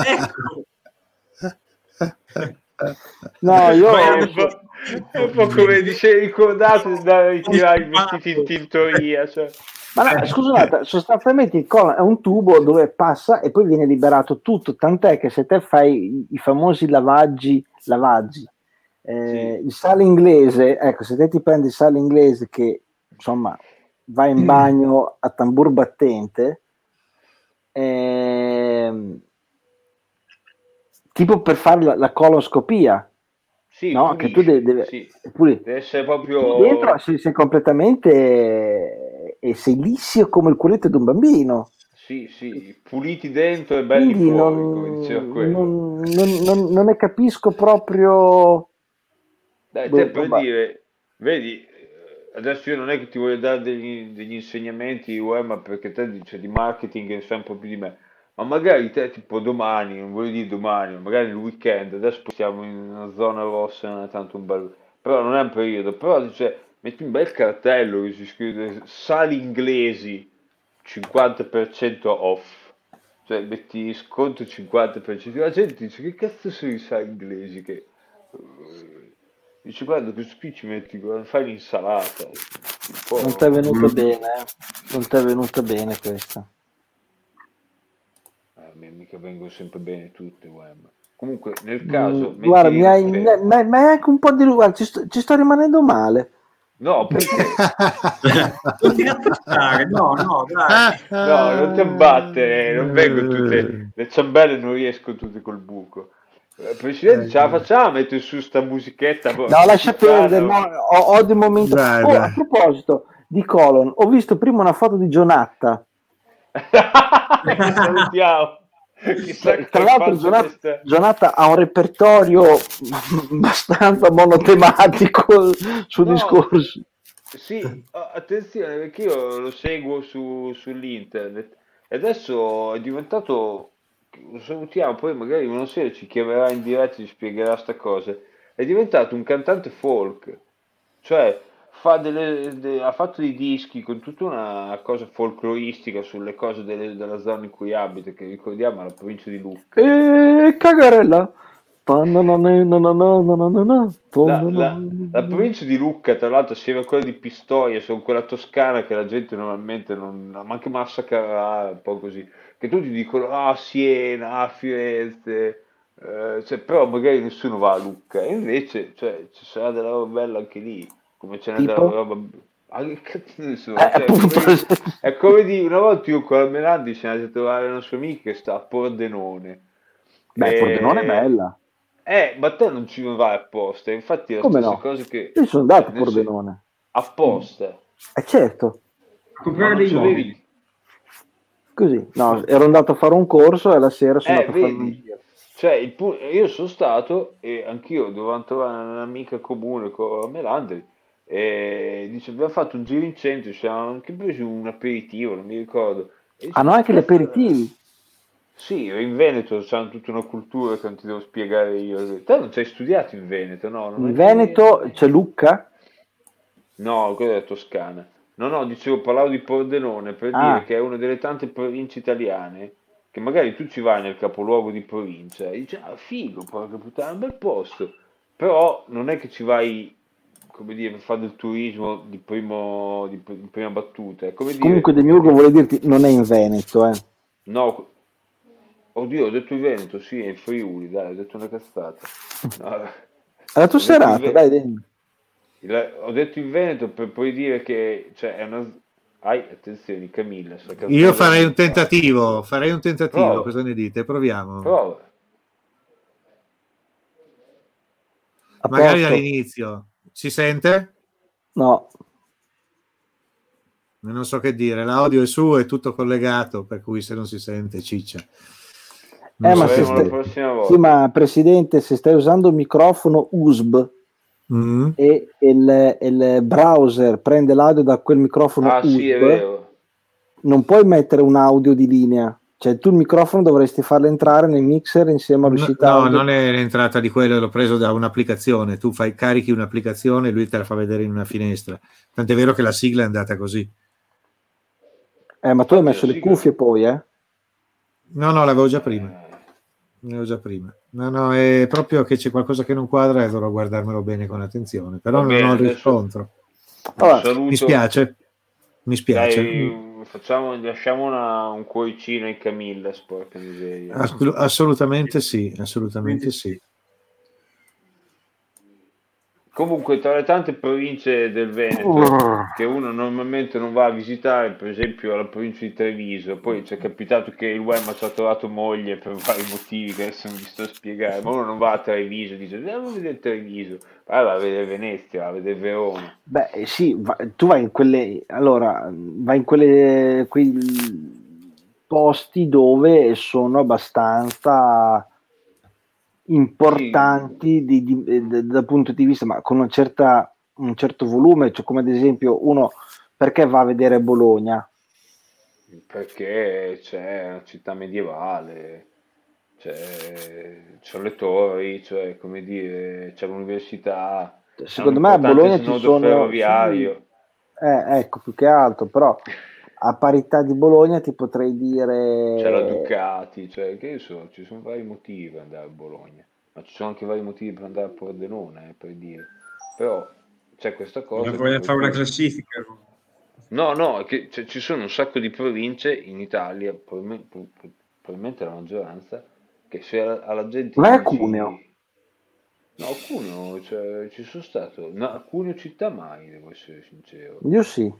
Ecco. No, io... È un po', come dice, ricordate di andare a ritirare i vestiti in tintoria, cioè. Ma no, scusate, sostanzialmente il colon è un tubo dove passa e poi viene liberato tutto, tant'è che se te fai i, famosi lavaggi, lavaggi eh, Sì. il sale inglese, ecco, se te ti prendi il sale inglese che insomma va in bagno a tambur battente, ehm, tipo per fare la, la coloscopia, Sì, no? Che tu devi, devi- sì. Deve essere proprio... dentro sei, sei completamente e sei lissio come il culetto di un bambino. Sì, sì, puliti dentro e belli Quindi fuori, non, non, non- non- ne capisco proprio. Dai, Boh, te per dire, vedi, eh, adesso io non è che ti voglio dare degli, degli insegnamenti, uè, ma perché te dici di marketing ne sai un po' più di me, ma magari te tipo domani, non voglio dire domani, ma magari il weekend, adesso siamo in una zona rossa, non è tanto un bel, però non è un periodo, però dice, metti un bel cartello che si scrive sali inglesi 50% off, cioè metti sconto 50%, la gente dice che cazzo sono i sai inglesi che... eh, Dice guarda questo qui ci metti, guarda, fai l'insalata. Non ti è venuta bene, eh. Non ti è venuta bene questa. Eh, a mica vengono sempre bene tutte, guarda. Comunque, nel caso... Mm, guarda, mi hai, in- mi mi hai- anche un po' di guarda, ci, sto, ci sto rimanendo male. No, perché... Non ti abbassare, no, no, dai. No, non ti abbattere, non vengo tutte... Le ciambelle non riesco tutte col buco. Eh, Presidente, ce la facciamo, metto su sta musichetta. boh, No, lascia perdere, no, ho, ho di momento. Dai, Oh, dai. a proposito di Colon, ho visto prima una foto di Gionatta. Che salutiamo. Tra l'altro, questa- Gionatta ha un repertorio abbastanza monotematico sul No. discorso. Sì, attenzione perché io lo seguo su, sull'internet e adesso è diventato, lo salutiamo, poi magari una sera ci chiamerà in diretta e ci spiegherà sta cosa, è diventato un cantante folk, cioè fa delle, de- ha fatto dei dischi con tutta una cosa folcloristica sulle cose delle- della zona in cui abita, che ricordiamo è la provincia di Lucca. E cagarella. La, la- la provincia di Lucca, tra l'altro, assieme a quella di Pistoia, sono quella toscana che la gente normalmente non, ma anche massacra, un po' così, che tutti dicono, ah, Siena, ah, Firenze, eh, cioè, però magari nessuno va a Lucca, e invece, cioè, ci sarà della roba bella anche lì, come ce n'è della roba... Ah, che cazzo ne so, Eh, cioè, come- è come di, una volta io con la Melandi siamo andati a trovare una sua amica che sta a Pordenone. Beh, E- Pordenone è bella. eh, ma te non ci vai apposta, infatti è la Come stessa no? cosa che... Io sono andato a Pordenone. Apposta. Eh certo, A comprare dei mobili. così. No, ero andato a fare un corso e la sera sono Eh, andato a fare un vedi? giro. Cioè, il pu- io sono stato e anch'io dovevo trovare un'amica comune con la Melandri e dice abbiamo fatto un giro in centro, ci siamo anche presi un aperitivo, non mi ricordo. Dice, Hanno anche gli "Cazzo, aperitivi. Sì, in Veneto c'hanno tutta una cultura che non ti devo spiegare io. Te non ci hai studiato in Veneto, no? In Veneto c'è Lucca. No, quella è Toscana. No, no, dicevo, parlavo di Pordenone per Ah. dire che è una delle tante province italiane che magari tu ci vai nel capoluogo di provincia e dici, ah, figo, porca puttana, un bel posto. Però non è che ci vai, come dire, per fare del turismo di, primo, di, di prima battuta. È come dire, Comunque Demiurgo vuole dirti non è in Veneto, eh. no, oddio, ho detto in Veneto, sì, è in Friuli, dai, ho detto una cazzata. No, Alla tua Ho detto in serata, Ve- dai, Demi. il- ho detto in Veneto per poi dire che, cioè, è una... Hai, attenzione, Camilla, Io farei un la- tentativo, farei un tentativo, Prova. cosa ne dite? Proviamo. Prova. Magari posto? dall'inizio. Si sente? No, Non so che dire, l'audio è su, è tutto collegato, per cui se non si sente ciccia. Non Eh, so ma se stai- dire. prossima volta. sì, ma Presidente, se stai usando il microfono USB Mm. e il, il browser prende l'audio da quel microfono Ah, sì, è USB, vero. non puoi mettere un audio di linea. Cioè, tu il microfono dovresti farlo entrare nel mixer insieme all'uscita No, audio. non è l'entrata di quello, l'ho preso da un'applicazione. Tu fai, carichi un'applicazione e lui te la fa vedere in una finestra. Tant'è vero che la sigla è andata così. Eh, ma tu hai messo le cuffie poi, eh? No, no, l'avevo già prima. L'avevo già prima. No, no, è proprio che c'è qualcosa che non quadra e dovrò guardarmelo bene con attenzione. Però Va non bene, ho il riscontro. Allora. Mi spiace. Mi spiace. Dai, facciamo, lasciamo una- un cuoricino in Camilla, sporca miseria. Assolut- assolutamente sì, assolutamente sì. Comunque, tra le tante province del Veneto Oh. che uno normalmente non va a visitare, per esempio la provincia di Treviso, poi ci è capitato che il ci ha trovato moglie per vari motivi che adesso non vi sto a spiegare, ma uno non va a Treviso e dice andiamo a vedere Treviso, vai va a vedere Venezia, a vedere Verona. Beh, eh, sì, va- tu vai in quelle, allora, vai in quelle, quei posti dove sono abbastanza importanti di- di- eh, d- dal punto di vista, ma con una certa, un certo volume, cioè come ad esempio uno perché va a vedere Bologna? Perché c'è una città medievale, c'è, c'è le torri, cioè, come dire, c'è l'università, Secondo me a Bologna ci sono... ferroviario. Eh, ecco, più che altro, però a parità di Bologna ti potrei dire... C'è la Ducati, cioè, che so, ci sono vari motivi per andare a Bologna, ma ci sono anche vari motivi per andare a Pordenone, eh, per dire. Però c'è questa cosa... Voglio fare una classifica. No, no, che, cioè, ci sono un sacco di province in Italia, probabilmente, probabilmente la maggioranza, che se alla gente... Ma è Cuneo. No, Cuneo, cioè, ci sono stato, no, Cuneo città mai, devo essere sincero. Io sì.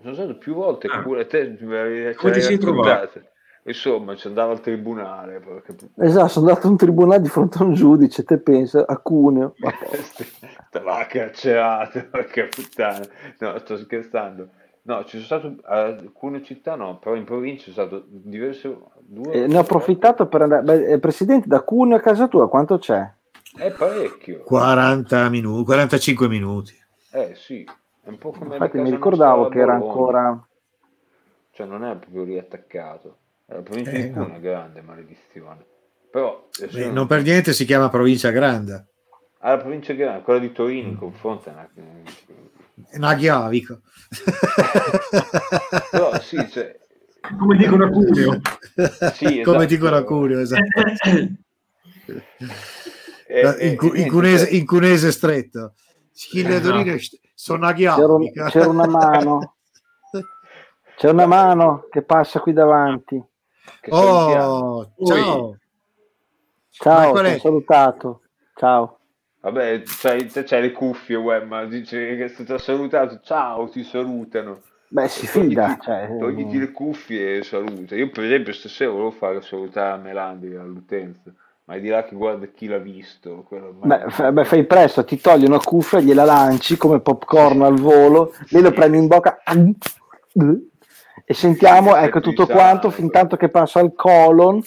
Sono stato più volte ah. pure te me Come ti sei trovato? Insomma, ci andavo al tribunale. Perché... Esatto, sono andato a un tribunale di fronte a un giudice, te pensa, a Cuneo. te l'ha carcerato, perché puttana. No, sto scherzando. No, ci sono stato a Cuneo città, no, però in provincia sono stato diverse... Due, eh, ne ho approfittato per andare... Beh, eh, Presidente, da Cuneo a casa tua quanto c'è? È parecchio. 40 minuti, 45 minuti. Eh sì, è un po' come Infatti mi ricordavo che era ancora... Cioè non è proprio riattaccato. La provincia eh, di Cuneo no. è grande, maledizione. Però... Beh, non per niente si chiama provincia grande. Ah, la provincia grande, quella di Torino in confronto è una... Una chiavico. Però sì, cioè... Come dicono a Cuneo. Sì, Come esatto. dicono a Cuneo, esatto. Eh, in, cu- in, cunese, in, cunese, stretto. Schille Dorino sono a c'era, un, c'era una mano. C'è una mano che passa qui davanti. Oh, ciao. Ciao, ti ho salutato. Ciao. Vabbè, c'hai, c'hai le cuffie, web, ma dice che ti ha salutato. Ciao, ti salutano. Beh, si fida. Togliti, cioè... togliti le cuffie e saluta. Io, per esempio, stasera volevo fare salutare a Melandi all'utenza ma è di là che guarda chi l'ha visto. Beh, f- beh, fai presto, ti togli una cuffia, gliela lanci come popcorn al volo, lei lo prendi in bocca e sentiamo, ecco tutto quanto, fin tanto che passa al colon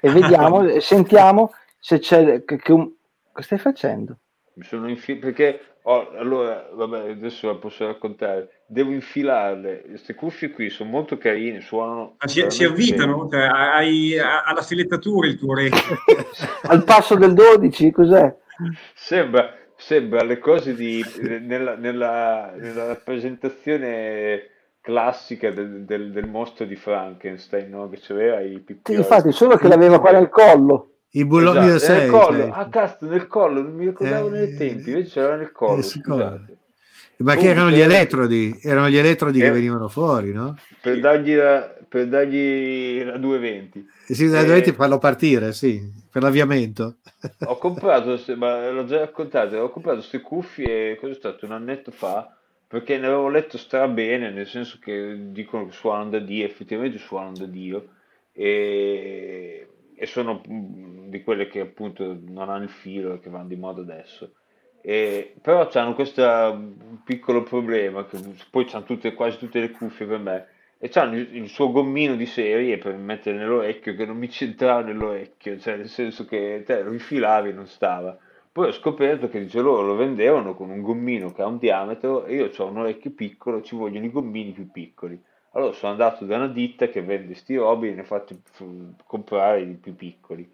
e vediamo, e sentiamo se c'è... Che, che un... Cosa stai facendo? Mi sono infilato perché oh, allora, vabbè, adesso la posso raccontare. Devo infilarle. Queste cuffie qui sono molto carine, suonano. Ma si, si avvitano? Cioè, hai alla filettatura il tuo orecchio. Al passo del 12, cos'è? Sembra, sembra le cose di nella, nella, nella rappresentazione classica del, del, del, mostro di Frankenstein, no? che c'aveva i pippioli. Infatti, solo che l'aveva qua nel collo. I bulloni esatto, del 6. Collo. Ah, cazzo, nel collo, non mi ricordavo eh, nei tempi, invece c'era nel collo. Eh, Ma che erano gli elettrodi, erano gli elettrodi eh, che venivano fuori, no? Per dargli la, per dargli la 220. Eh sì, la 220 farlo partire, sì, per l'avviamento. Ho comprato, ma l'ho già raccontato, ho comprato queste cuffie, cosa è stato, un annetto fa, perché ne avevo letto stra bene, nel senso che dicono che suonano da Dio, effettivamente suonano da Dio, e e sono mm, di quelle che appunto non hanno il filo e che vanno di moda adesso. E, però hanno questo mm, piccolo problema, che poi hanno tutte, quasi tutte le cuffie per me, e hanno il, il, suo gommino di serie per mettere nell'orecchio che non mi c'entrava nell'orecchio, cioè nel senso che te lo infilavi e non stava. Poi ho scoperto che dice, loro lo vendevano con un gommino che ha un diametro e io ho un orecchio piccolo, ci vogliono i gommini più piccoli. Allora sono andato da una ditta che vende sti robi e ne ho fatti comprare i più piccoli.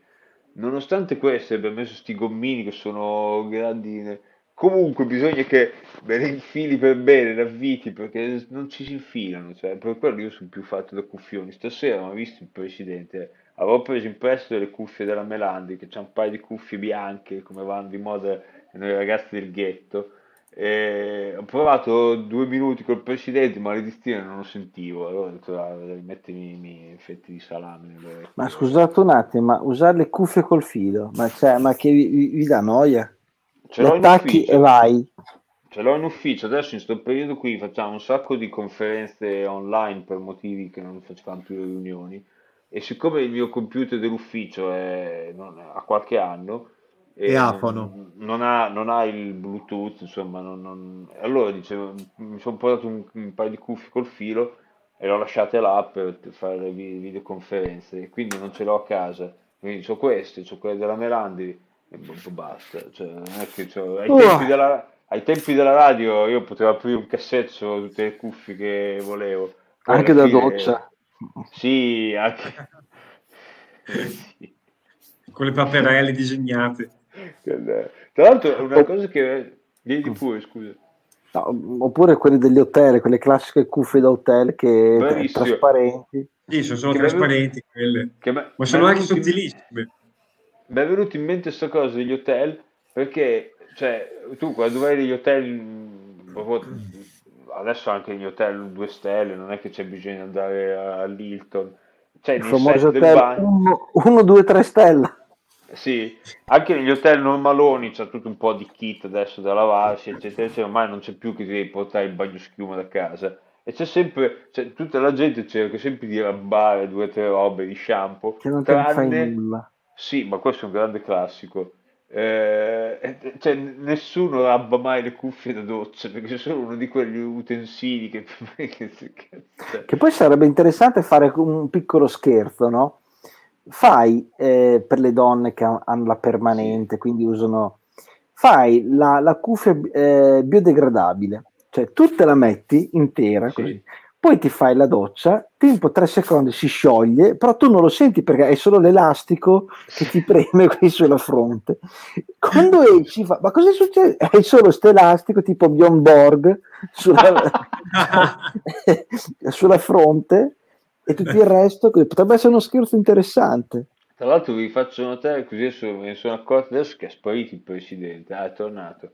Nonostante questo abbia messo sti gommini che sono grandi, comunque bisogna che me ne infili per bene, ne avviti, perché non ci si infilano, cioè per quello io sono più fatto da cuffioni. Stasera ho visto il presidente, avevo preso in prestito le cuffie della Melandi, che c'ha un paio di cuffie bianche, come vanno di moda noi ragazzi del ghetto, e ho provato due minuti col presidente, maledizione, non lo sentivo. Allora ho detto, ah, mettimi effetti di salame. Ma scusate un attimo, ma usare le cuffie col filo, ma, cioè, ma che vi, vi, vi dà noia? Ce l'ho attacchi e vai. Ce l'ho in ufficio, adesso in questo periodo qui facciamo un sacco di conferenze online per motivi che non facciamo più riunioni e siccome il mio computer dell'ufficio è, non, ha qualche anno, e, e afono. Non ha, non ha, il Bluetooth, insomma, non, non... allora dicevo, mi sono portato un, un, paio di cuffie col filo e l'ho lasciate là per fare le videoconferenze, quindi non ce l'ho a casa. Quindi ho queste, ho quelle della Melandi e basta. Cioè, non è che ai, uh. tempi della, ai, tempi della, radio io potevo aprire un cassetto tutte le cuffie che volevo. Poi anche da fine... doccia. Sì, anche... sì. Con le paperelle disegnate. Tra l'altro è una cosa che... Vieni pure, scusa. No, oppure quelli degli hotel, quelle classiche cuffie da hotel che Bravissimo. trasparenti. Sì, sono, sono Che trasparenti quelle. Che me- Ma sono anche sottilissime. Mi è venuto in mente questa cosa degli hotel perché, cioè, tu quando vai negli hotel, proprio- adesso anche negli hotel 2 stelle, non è che c'è bisogno di andare all'Hilton, cioè Il famoso hotel bagno, 1, 2, 3 stelle. Sì, anche negli hotel normaloni c'è tutto un po' di kit adesso da lavarsi, eccetera, eccetera, ormai non c'è più che devi portare il bagno schiuma da casa. E c'è sempre, cioè, tutta la gente cerca sempre di rabbare due o tre robe di shampoo, Che non te ne fai tranne, nulla. Sì, ma questo è un grande classico. Eh, cioè, nessuno rabba mai le cuffie da doccia perché sono uno di quegli utensili che- Che poi sarebbe interessante fare un piccolo scherzo, no? Fai eh, per le donne che ha- hanno la permanente, quindi usano. Fai la, la cuffia eh, biodegradabile, cioè tu te la metti intera Sì. così. Poi ti fai la doccia, tempo 3 secondi si scioglie, però tu non lo senti perché è solo l'elastico che ti preme qui sulla fronte. Quando esci, fa, ma cosa succede? È solo questo elastico tipo Bjorn Borg sulla, sulla fronte e tutto il resto potrebbe essere uno scherzo interessante. Tra l'altro vi faccio notare, così adesso me ne sono accorto adesso che è sparito il presidente, ah, è tornato.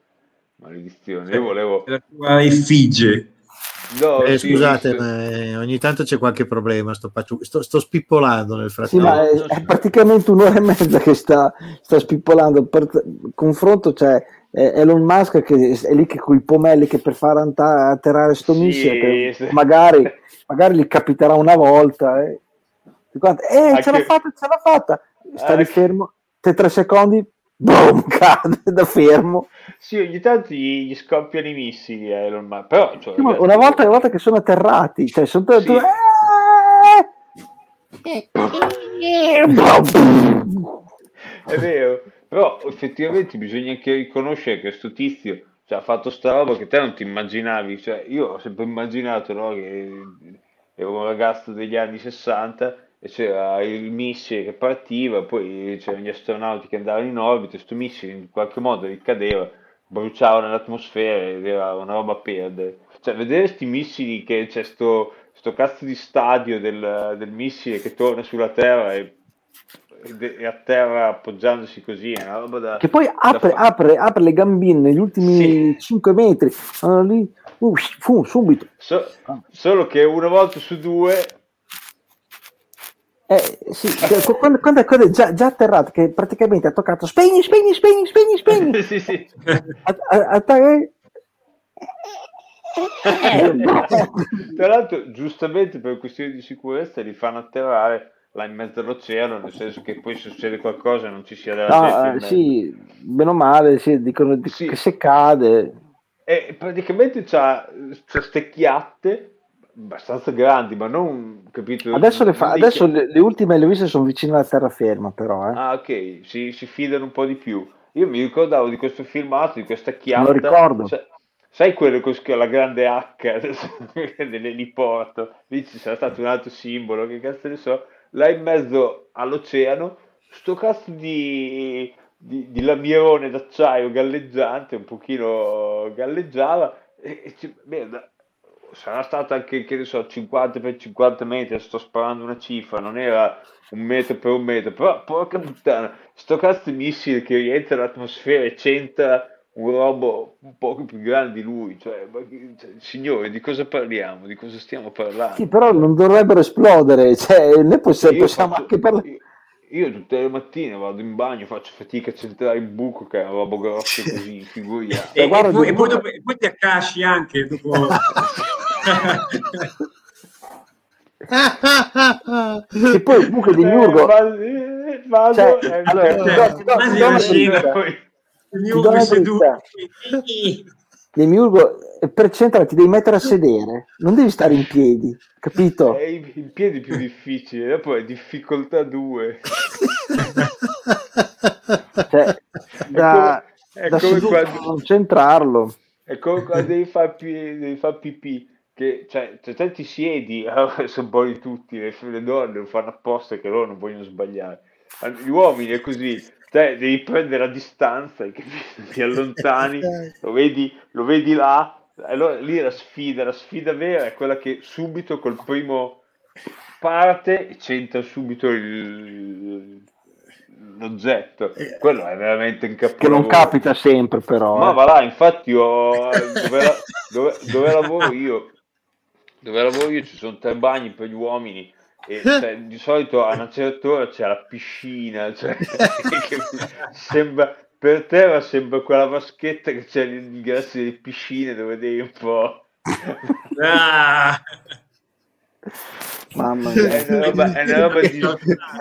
Maledizione, io volevo... La tua effigie. No, Eh, sì, scusate, ma eh, ogni tanto c'è qualche problema. Sto, faccio- sto- sto spippolando nel Sì, frattempo. ma è, è praticamente un'ora e mezza che sta, sta spippolando. Per confronto c'è eh, Elon Musk che è lì che con i pomelli che per far atterrare sto Sì, missile, sì. magari, magari gli capiterà una volta. Eh, Di quanto- eh, ce l'ha fatta, ce l'ha fatta. Sta lì Anche- fermo, te tre secondi, boom, cade da fermo. Sì, ogni tanto gli, gli scoppiano i missili a Elon Musk, però... cioè, Sì, ma una volta, una volta che sono atterrati, cioè sono Sì. È vero, però effettivamente bisogna anche riconoscere che questo tizio cioè, ha fatto sta roba che te non ti immaginavi, cioè, io ho sempre immaginato no, che ero un ragazzo degli anni 60 e c'era il missile che partiva, poi c'erano gli astronauti che andavano in orbita questo missile in qualche modo ricadeva, bruciava nell'atmosfera ed era una roba a perdere. Cioè, vedere questi missili che c'è sto, sto cazzo di stadio del, del missile che torna sulla Terra e, e- a terra appoggiandosi così, è una roba da... Che poi apre, da apre, apre le gambine negli ultimi Sì. 5 metri, sono lì, uh, fu, subito. So- solo che una volta su due Eh, sì, cioè, quando, quando è quando è già, già atterrato, che praticamente ha toccato spegni, spegni, spegni, spegni, spegni. sì, sì. A- a- attaccare- Tra l'altro, giustamente per questioni di sicurezza li fanno atterrare là in mezzo all'oceano, nel senso che poi se succede qualcosa non ci sia della No, eh, sì, bene o male, sì, dicono di- Sì. che se cade. E praticamente c'ha, c'ha ste chiatte abbastanza grandi, ma non capito. Adesso, le, fa- adesso le, le ultime le ho viste sono vicino alla terraferma, però. Eh. Ah, ok, si, si fidano un po' di più. Io mi ricordavo di questo filmato, di questa chiatta. Lo ricordo. Sa- sai quello con la grande H dell'eliporto? Lì ci sarà stato un altro simbolo, che cazzo ne so. Là in mezzo all'oceano, sto cazzo di, di, di lamierone d'acciaio galleggiante, un pochino galleggiava. E, e ci- merda, sarà stato anche, che ne so, 50 per 50 metri, sto sparando una cifra, non era un metro per un metro, però porca puttana, sto cazzo di missile che rientra nell'atmosfera e c'entra un robo un poco più grande di lui, cioè, cioè, signore, di cosa parliamo? Di cosa stiamo parlando? Sì, però non dovrebbero esplodere, cioè, noi possiamo, Io possiamo faccio- anche parlare. io- io tutte le mattine vado in bagno, faccio fatica a centrare il buco che è una roba grossa così, figuriamo. E, guarda, e poi, e poi dopo- e poi ti accasci anche dopo. E poi il buco di Murgo, Eh, va- eh, vado, Cioè, eh, allora, eh, ti do- ti do- ti do eh, per centrare ti devi mettere a sedere, non devi stare in piedi, capito? È in piedi più difficile, dopo è difficoltà 2. Cioè, da, è da come quando- non centrarlo. È come quando devi fare pi- devi fare pipì, che cioè, cioè, te ti siedi, allora sono buoni tutti, le, le donne lo fanno apposta che loro non vogliono sbagliare. Gli uomini è così, te devi prendere la distanza, ti allontani, lo vedi, lo vedi là, allora lì la sfida, la sfida vera è quella che subito col primo parte e c'entra subito il, l'oggetto. Eh, Quello è veramente un Che non capita sempre, però. Ma eh. va là, infatti io, dove, la- dove- dove lavoro io, dove lavoro io ci sono tre bagni per gli uomini e cioè, di solito a una certa ora c'è la piscina, cioè, sembra, per terra sembra quella vaschetta che c'è all'ingresso delle piscine dove devi un po'... Ah! Mamma È mia. una roba, è una roba di-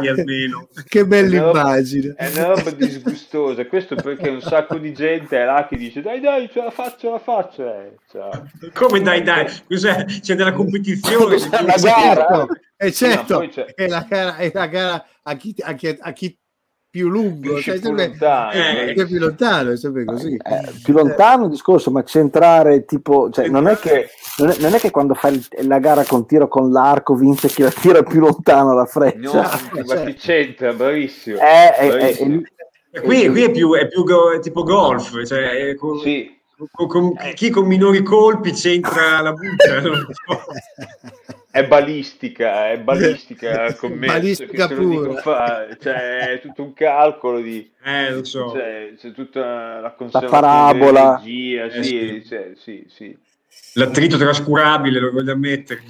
almeno. Che bella È una immagine. È una roba disgustosa, questo perché un sacco di gente è là che dice dai dai ce la faccio, ce la faccio. Eh. Come dai dai? Cos'è? C'è della competizione? Cos'è una gara? Certo, e certo, No, c'è- è la gara, è la gara a, chi, a, chi, a chi più lungo, cioè, più sempre- lontano, eh, eh. più lontano, è sempre così. Eh, più lontano il discorso, ma centrare tipo, cioè, non, è che, non, è, non è che quando fai la gara con tiro con l'arco vince chi la tira più lontano la No, freccia. ma cioè- chi c'entra, bravissimo. Eh, eh, eh, Bravissimo. eh, Qui, qui è più, è più go- tipo golf, cioè è con- Sì, con- con- chi con minori colpi c'entra la buccia. so. è balistica, è balistica il commesso Balistica pura. fa, cioè è tutto un calcolo di Eh, lo so. cioè, c'è tutta la conservazione parabola. della regia, Eh, sì, sì. cioè, sì, sì. L'attrito trascurabile, lo voglio ammettere.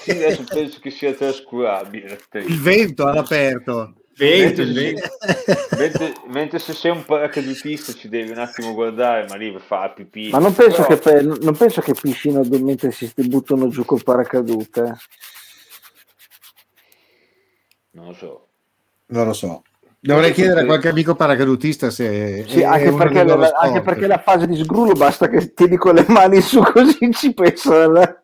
Sì, adesso penso che sia trascurabile. Il vento all'aperto. Vento, vento. Mentre, mentre se sei un paracadutista ci devi un attimo guardare, ma lì fa pipì. Ma non penso, Però- che, per- non penso che piscino mentre si buttano giù col paracadute. Non lo so. Non lo so. Dovrei chiedere a qualche amico paracadutista se Sì, anche, perché la, anche perché la fase di sgrullo basta che tieni con le mani su così ci pensa la-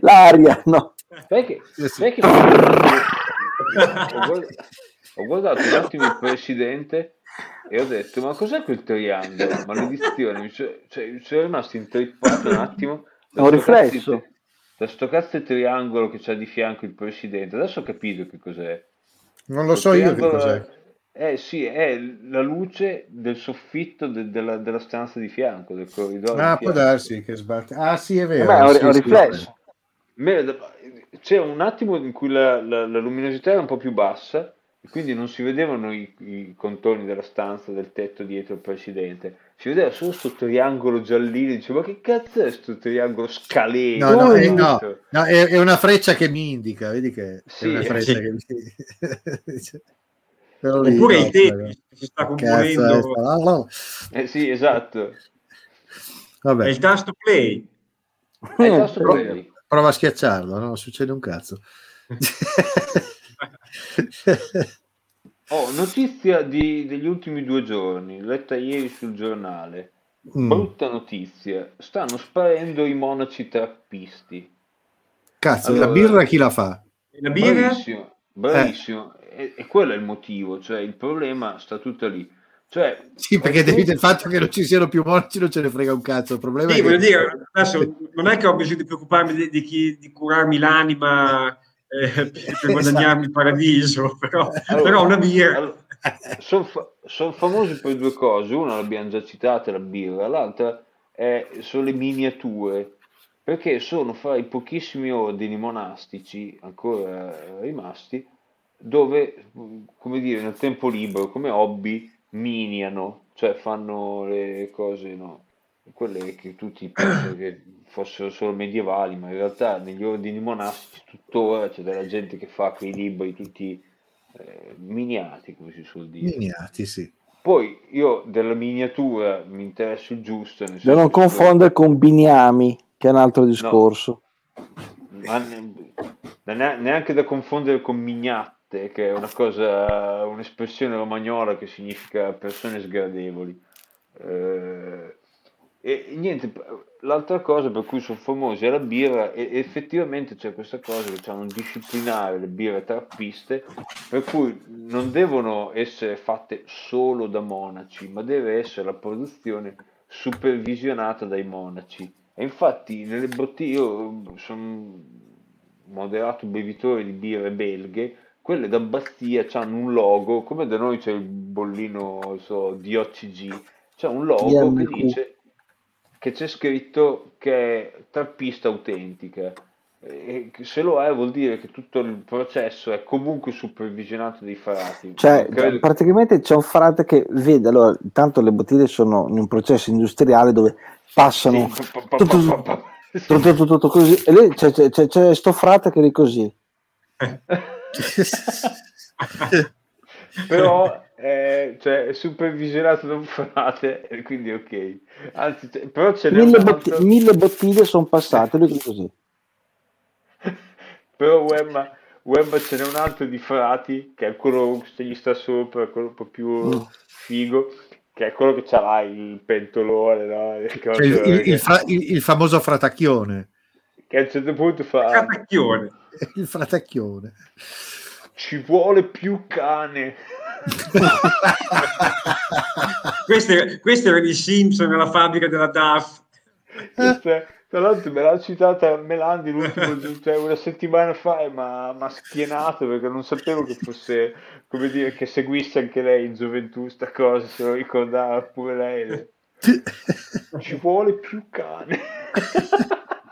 l'aria, no? Sai che, Sì, sì. sai che- ho, ho guardato un attimo il presidente e ho detto ma cos'è quel triangolo? Maledizione, mi cioè, mi sono rimasto intrippato un attimo da È un sto riflesso. cazzo da sto cazzo di triangolo che c'ha di fianco il presidente adesso ho capito che cos'è Non lo Quel so io che cos'è. eh sì è la luce del soffitto de- della, della stanza di fianco del corridoio Ah, può darsi che sbatte. Ah, sì, è vero. Beh, sì, è un sì, riflesso. C'è un attimo in cui la, la- la luminosità era un po' più bassa e quindi non si vedevano i, i contorni della stanza, del tetto dietro il presidente. Si vedeva solo sto triangolo giallino. Dicevo, ma che cazzo è sto triangolo scaleno? No, no, Oh, eh, no, no, è, è una freccia che mi indica, vedi che Sì, è una freccia sì. che mi lì, Oppure no, i tempi, si sta cazzo è componendo. sta- Eh sì, esatto. È Vabbè, il tasto play. È il tasto play. prova a schiacciarlo, no? Succede un cazzo. Oh, notizia di- degli ultimi due giorni, letta ieri sul giornale. Mm. Brutta notizia, stanno sparendo i monaci trappisti. Cazzo, Allora- la birra chi la fa? La birra? Bravissimo, bravissimo. E, e quello è il motivo, cioè il problema sta tutto lì. Cioè, Sì, perché qualcuno- devi del fatto che non ci siano più morti non ce ne frega un cazzo. Il problema Sì, è voglio che... dire, adesso non è che ho bisogno di preoccuparmi di, di chi- di curarmi l'anima eh, per guadagnarmi il paradiso, però, Allora, però una birra. sono famosi per due cose, una l'abbiamo già citata, la birra, l'altra è- sono le miniature, perché sono fra i pochissimi ordini monastici ancora rimasti dove, come dire, nel tempo libero, come hobby, miniano, cioè fanno le cose, no? Quelle che tutti pensano che fossero solo medievali, ma in realtà negli ordini monastici tuttora c'è della gente che fa quei libri tutti eh, miniati, come si suol dire. Miniati, sì. Poi io della miniatura mi interesso il giusto. nel Da non confondere con Biniami, che è un altro discorso. ma ne- da ne- neanche da confondere con mignatte, che è una cosa, un'espressione romagnola che significa persone sgradevoli. Eh, e niente, l'altra cosa per cui sono famosi è la birra e effettivamente c'è questa cosa che hanno disciplinare le birre trappiste per cui non devono essere fatte solo da monaci, ma deve essere la produzione supervisionata dai monaci. E infatti nelle bottiglie, io sono un moderato bevitore di birre belghe, quelle d'abbazia hanno un logo, come da noi c'è il bollino so, DOCG, c'è un logo che dice che c'è scritto che è trappista autentica. E se lo è vuol dire che tutto il processo è comunque supervisionato dai frati. Cioè, Credo- praticamente c'è un frate che vede, allora, intanto le bottiglie sono in un processo industriale dove passano tutto, così, e lì c'è, c'è, c'è, c'è sto frate che è così. però eh, cioè, è supervisionato da un frate e quindi ok anzi c'è- però ce n'è Mille, un botti- altro mille bottiglie sono passate, lui così. però Wemma, Wemma ce n'è un altro di frati che è quello che gli sta sopra quello un po' più Mm. figo che è quello che c'ha là il pentolone no? Cioè, il, il- che, il fra- il- il famoso fratacchione. che a un certo punto fa Catacchione. Il fratacchione. Ci vuole più cane Questo questo era di Simpson nella fabbrica della DAF. Questa- tra l'altro me l'ha citata Melandi cioè una settimana fa e mi ha schienato perché non sapevo che fosse, come dire, che seguisse anche lei in gioventù sta cosa, se lo ricordava pure lei. Ci vuole più cane.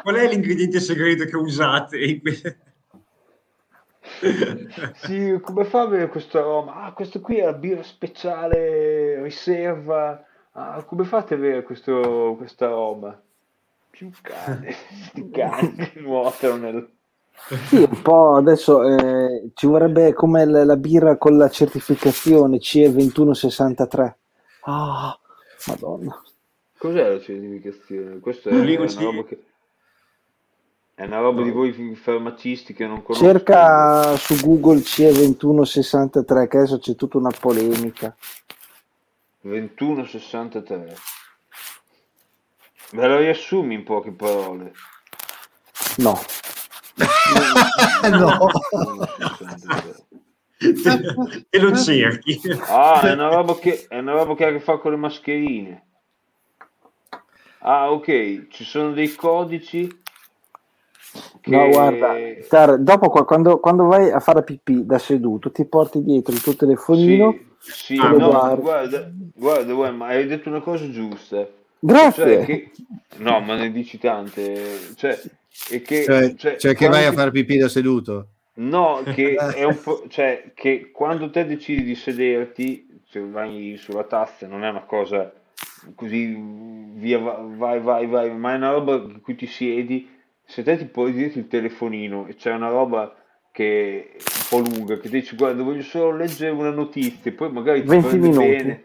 Qual è l'ingrediente segreto che usate? in que- Sì, come fa a avere questo aroma? Ah, questo qui è la birra speciale riserva. Ah, come fate ad avere questo, questo aroma? Più cane, sti cani che nuotano nel... Sì, un po' adesso eh, ci vorrebbe come la, la birra con la certificazione CE 2163. Ah, madonna. Cos'è la certificazione? Questa è una roba che... È una roba di voi farmacisti che non conosco. Cerca su Google CE 2163, che adesso c'è tutta una polemica. 2163. Me lo riassumi in poche parole. No, no. 2163. e lo cerchi. Ah, è una roba che, è una roba che ha a che fare con le mascherine. Ah, ok, ci sono dei codici che... no, guarda, Tar, dopo qua- quando, quando vai a fare pipì da seduto, ti porti dietro il tuo telefonino. Sì, sì, Ah, no, guarda. guarda, guarda, guarda, ma hai detto una cosa giusta. Grazie. Cioè che... No, ma ne dici tante. Cioè, che, Cioè, cioè, cioè che vai a quando- fare pipì da seduto. No, che è un po', cioè, che quando te decidi di sederti, se vai sulla tazza, non è una cosa così via, va- vai, vai, vai, ma è una roba in cui ti siedi, se te ti puoi dietro il telefonino e c'è una roba che è un po' lunga, che dici guarda voglio solo leggere una notizia, e poi magari ti 20 prende minuti. bene,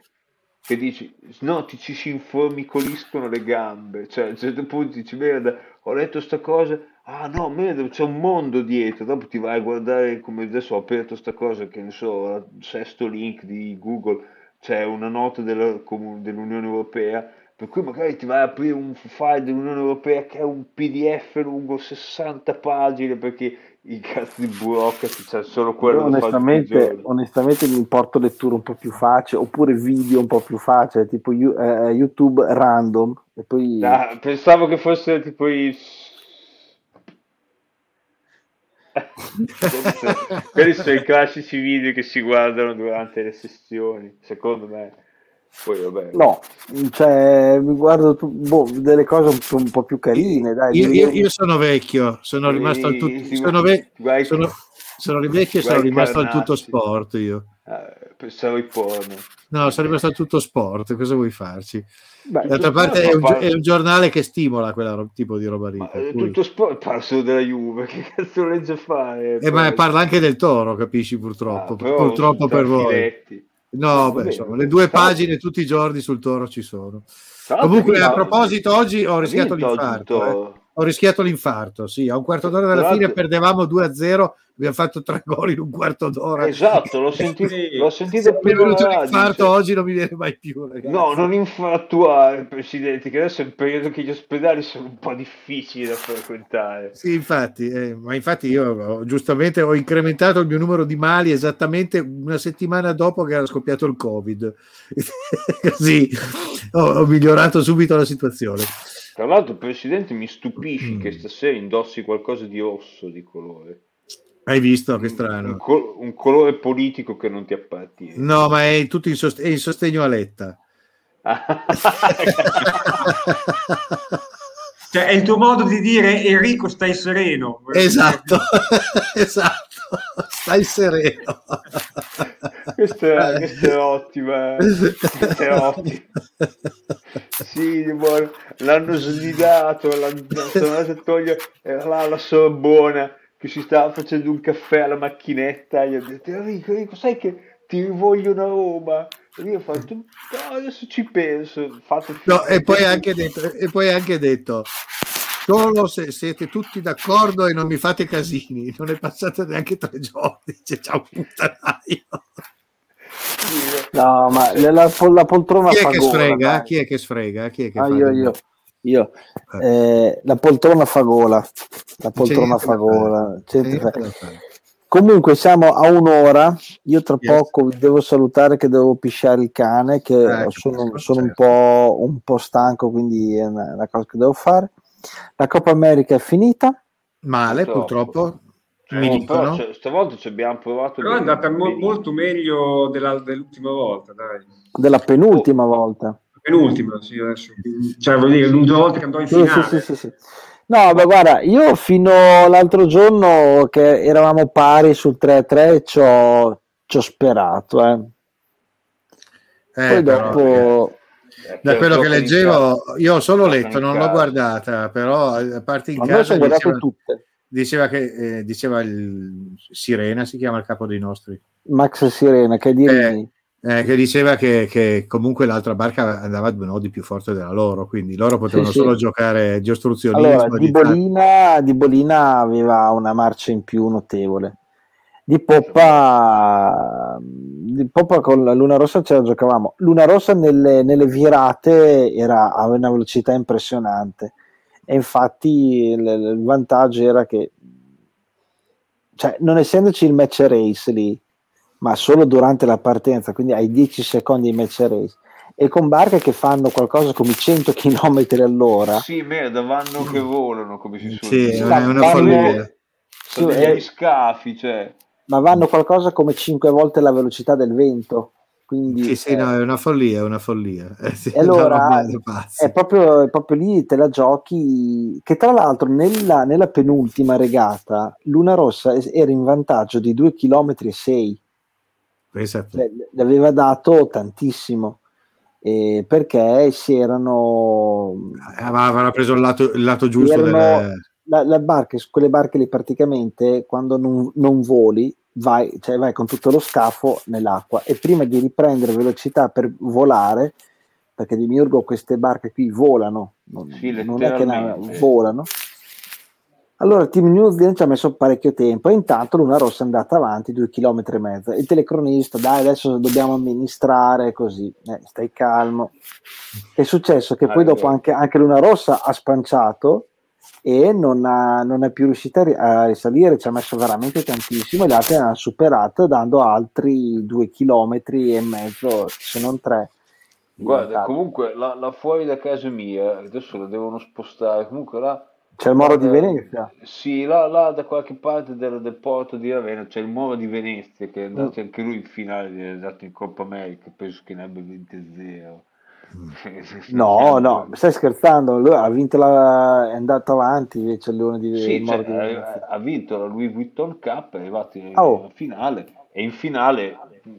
che dici no, ti ci si informicoliscono le gambe, cioè a un certo punto dici merda, ho letto sta cosa, ah no, merda, c'è un mondo dietro, dopo ti vai a guardare come adesso ho aperto sta cosa, che ne so, sesto link di Google, c'è una nota della, dell'Unione Europea, per cui magari ti vai a aprire un file dell'Unione Europea che è un PDF lungo 60 pagine, perché i cazzi di burocrati c'è solo quello Io onestamente, onestamente mi importo letture un po' più facili oppure video un po' più facili tipo You- eh, YouTube random e poi Ah, pensavo che fosse tipo i... Quelli sono i classici video che si guardano durante le sessioni, secondo me. Poi vabbè. no cioè mi guardo boh, delle cose un po', un po' più carine dai Io, io- io sono vecchio, sono rimasto al tutto, Sì, sono, ve- guai- sono, sono vecchio e sono rimasto al tutto sport io. Ah, pensavo ai porno. No, sono rimasto al tutto sport, cosa vuoi farci? Beh, D'altra parte è un, è un giornale che stimola quel ro- tipo di roba lì. Ma eh, cui- tutto sport parla solo della Juve, che cazzo legge fare? Eh, ma parla anche del toro, capisci, Ah, purtroppo. però purtroppo per voi. Tranfiletti. No, beh, insomma, le due pagine tutti i giorni sul toro ci sono. Comunque, a proposito, oggi ho rischiato l'infarto. eh. Ho rischiato l'infarto, sì, a un quarto d'ora dalla fine perdevamo 2-0, abbiamo fatto tre gol in un quarto d'ora. Esatto, l'ho sentito, l'ho Se sentito prima venuto l'infarto oggi non mi viene mai più, ragazzi. No, non infartuare, Presidente, che adesso è un periodo che gli ospedali sono un po' difficili da frequentare. Sì, infatti, eh, ma infatti io ho- giustamente ho incrementato il mio numero di mali esattamente una settimana dopo che era scoppiato il Covid. Così ho, ho migliorato subito la situazione. Tra l'altro, Presidente, mi stupisci Mm. che stasera indossi qualcosa di rosso di colore. Hai visto che Un, strano? col- un colore politico che non ti appartiene. No, ma è tutto in, sost- è in sostegno a Letta. Cioè, è il tuo modo di dire Enrico stai sereno. esatto, esatto. Stai sereno. Questo è, questo è ottimo. eh. Questo è ottimo. Sì, l'hanno slidato, l'hanno sono andato a togliere, era là la sorbona che si stava facendo un caffè alla macchinetta, gli ho detto Enrico, Enrico, sai che ti vogliono a Roma? E io ho fatto, no, adesso ci penso, fate No, e poi anche detto, e poi anche detto solo se siete tutti d'accordo e non mi fate casini, non è passato neanche tre giorni, dice ciao puttanaio. No, ma la, la, la poltrona Chi è gola, sfrega? Chi è che sfrega? Chi è che Ah, fa io, io, io. Eh, la poltrona fa gola. La poltrona fa fare. gola. Fare. Comunque siamo a un'ora. Io tra Yes. poco vi devo salutare che devo pisciare il cane, che Eh, sono, sono un, certo. po', un po' stanco, quindi è una, una cosa che devo fare. La Coppa America è finita. Male, Purtroppo. purtroppo, mi però cioè, stavolta ci abbiamo provato Però è andata mo- molto meglio della- dell'ultima volta, dai. Della Oh. penultima volta. Penultima, sì, adesso. Cioè, vuol dire, l'ultima volta che andò in Sì, finale. sì, sì, sì, sì. No, beh, guarda, io fino all'altro giorno che eravamo pari sul 3-3 ci ho, ci ho sperato. eh. Eh, Poi però, dopo... Eh, da che quello che leggevo, io ho solo letto, non l'ho guardata, però a parte in A me casa diceva, tutte. diceva che eh, diceva il Sirena, si chiama il capo dei nostri, Max Sirena, che di Rimini. eh, che diceva che, che comunque l'altra barca andava a due nodi più forte della loro, quindi loro potevano Sì, solo sì. giocare di ostruzionismo. Allora, di Bolina, di Bolina aveva una marcia in più notevole. Di Poppa, di Poppa con la Luna Rossa ce la giocavamo. Luna Rossa nelle, nelle virate era, aveva una velocità impressionante e infatti il, il vantaggio era che, cioè, non essendoci il match race lì, ma solo durante la partenza, quindi ai 10 secondi di match race, e con barche che fanno qualcosa come 100 km all'ora, Sì, merda, vanno che volano, come si suol Sì, dire. è una, è una follia. Sono Sì, degli scafi, cioè. Ma vanno qualcosa come 5 volte la velocità del vento. Quindi Sì, sì, eh, no, è una follia, è una follia. Eh, sì, E allora, è, proprio, è proprio lì te la giochi. Che tra l'altro nella, nella penultima regata Luna Rossa era in vantaggio di 2 km e 6, Pensa a te. le, aveva dato tantissimo. eh, perché si erano Eh, avevano preso il lato, il lato giusto erano- del... la, la barca, quelle barche lì praticamente quando non, non voli vai, cioè vai con tutto lo scafo nell'acqua e prima di riprendere velocità per volare perché di Miurgo queste barche qui volano non, Sì, non è che na- volano. Allora Team New Zealand ci ha messo parecchio tempo e intanto Luna Rossa è andata avanti due chilometri e mezzo. Il telecronista dai adesso dobbiamo amministrare così eh, stai calmo. È successo che poi Allora. dopo anche, anche Luna Rossa ha spanciato e non, ha- non è più riuscita a ri- a risalire, ci ha messo veramente tantissimo e le altre hanno superato dando altri due chilometri e mezzo, se non tre. Guarda, comunque la, la fuori da casa mia, adesso la devono spostare, comunque là... C'è il Moro di Venezia. Sì, là, là da qualche parte del, del porto di Ravenna c'è il Moro di Venezia che è andato Mm. anche lui in finale, è andato in Coppa America, penso che ne abbia 20-0. No, no, stai scherzando, lui ha vinto la... è andato avanti invece il Leone di, Sì, cioè, ha, ha vinto la Louis Vuitton Cup, è arrivato in, Oh. in finale e in finale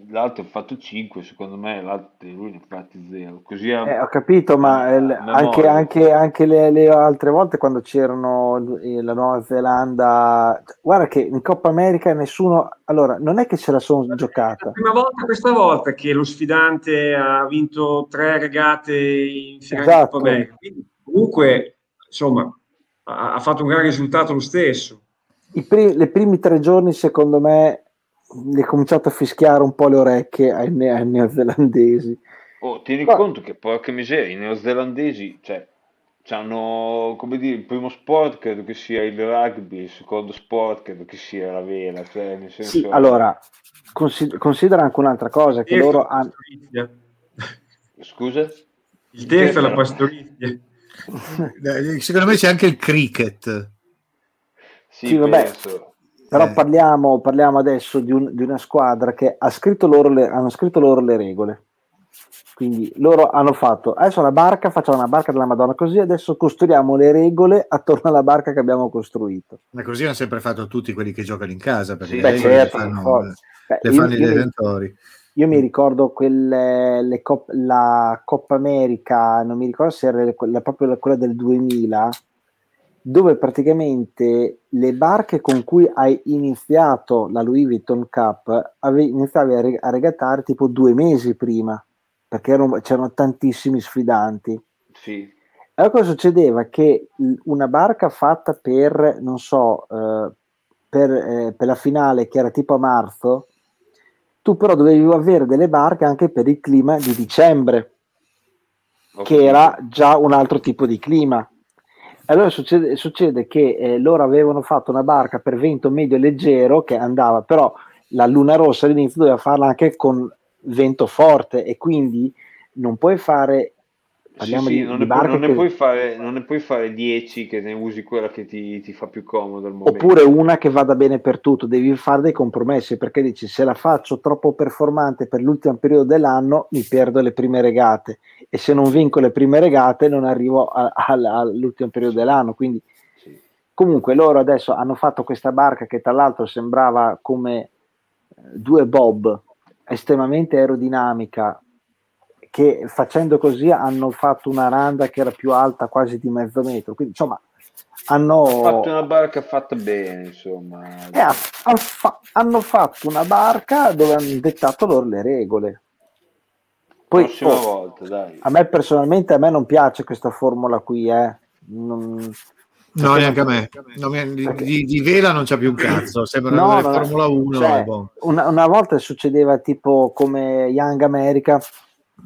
l'altro ha fatto 5, secondo me l'altro lui ne ha fatti 0. Così ha- Eh, ho capito, ma eh, anche, anche- anche le, le altre volte quando c'erano la Nuova Zelanda, guarda che in Coppa America nessuno, allora non è che ce la sono La giocata, prima volta questa volta che lo sfidante ha vinto tre regate in finale Esatto. Coppa America. Quindi, comunque, insomma, ha, ha fatto un gran risultato lo stesso. I pri- le primi tre giorni secondo me gli è cominciato a fischiare un po' le orecchie ai, ne- ai neozelandesi. Oh, tieni Ma- conto che porca miseria, i neozelandesi, cioè, hanno, come dire, il primo sport credo che sia il rugby, il secondo sport credo che sia la vela, cioè, nel senso... Sì, allora, consi- considera anche un'altra cosa, che Terzo loro la hanno... pastorizia. Scusa? Il terzo è la pastorizia. Eh, Secondo me c'è anche il cricket. Sì, Sì, vabbè. penso. Però Eh. parliamo, parliamo adesso di, un- di una squadra che ha scritto loro le, hanno scritto loro le regole. Quindi loro hanno fatto, adesso la barca, facciamo una barca della Madonna, così adesso costruiamo le regole attorno alla barca che abbiamo costruito. Ma così hanno sempre fatto tutti quelli che giocano in casa, perché Sì, le Beh, certo, le fanno. Beh, le io- fanno i io mi- detentori. Io mi ricordo quelle, le Cop- la Coppa America, non mi ricordo se era le- quella, proprio quella del 2000, dove praticamente le barche con cui hai iniziato la Louis Vuitton Cup ave- iniziavi a, re- a regattare tipo due mesi prima, perché erano- c'erano tantissimi sfidanti. Sì. Allora cosa succedeva? Che una barca fatta per, non so, eh, per, eh, per la finale che era tipo a marzo, tu però dovevi avere delle barche anche per il clima di dicembre, Ho che era già un altro tipo di clima. Allora succede, succede che eh, loro avevano fatto una barca per vento medio leggero che andava, però la luna rossa all'inizio doveva farla anche con vento forte e quindi non puoi fare parliamo Sì, sì, di, non, di ne non ne puoi fare, non ne puoi fare 10 che ne usi quella che ti, ti fa più comodo al momento. oppure una che vada bene per tutto, devi fare dei compromessi perché dici se la faccio troppo performante per l'ultimo periodo dell'anno mi perdo le prime regate e se non vinco le prime regate non arrivo a- al- all'ultimo periodo dell'anno. Quindi Sì. comunque loro adesso hanno fatto questa barca che tra l'altro sembrava come eh, due bob estremamente aerodinamica che facendo così hanno fatto una randa che era più alta quasi di mezzo metro quindi insomma hanno fatto una barca fatta bene, insomma. eh, ha- ha fa- hanno fatto una barca dove hanno dettato loro le regole poi Prossima oh, volta, dai. a me personalmente a me non piace questa formula qui eh. Non- No, neanche a me. Non mi- di, di- di vela non c'è più un cazzo. Sembra No, una no, Formula 1. cioè, buono. una, una volta succedeva tipo come Young America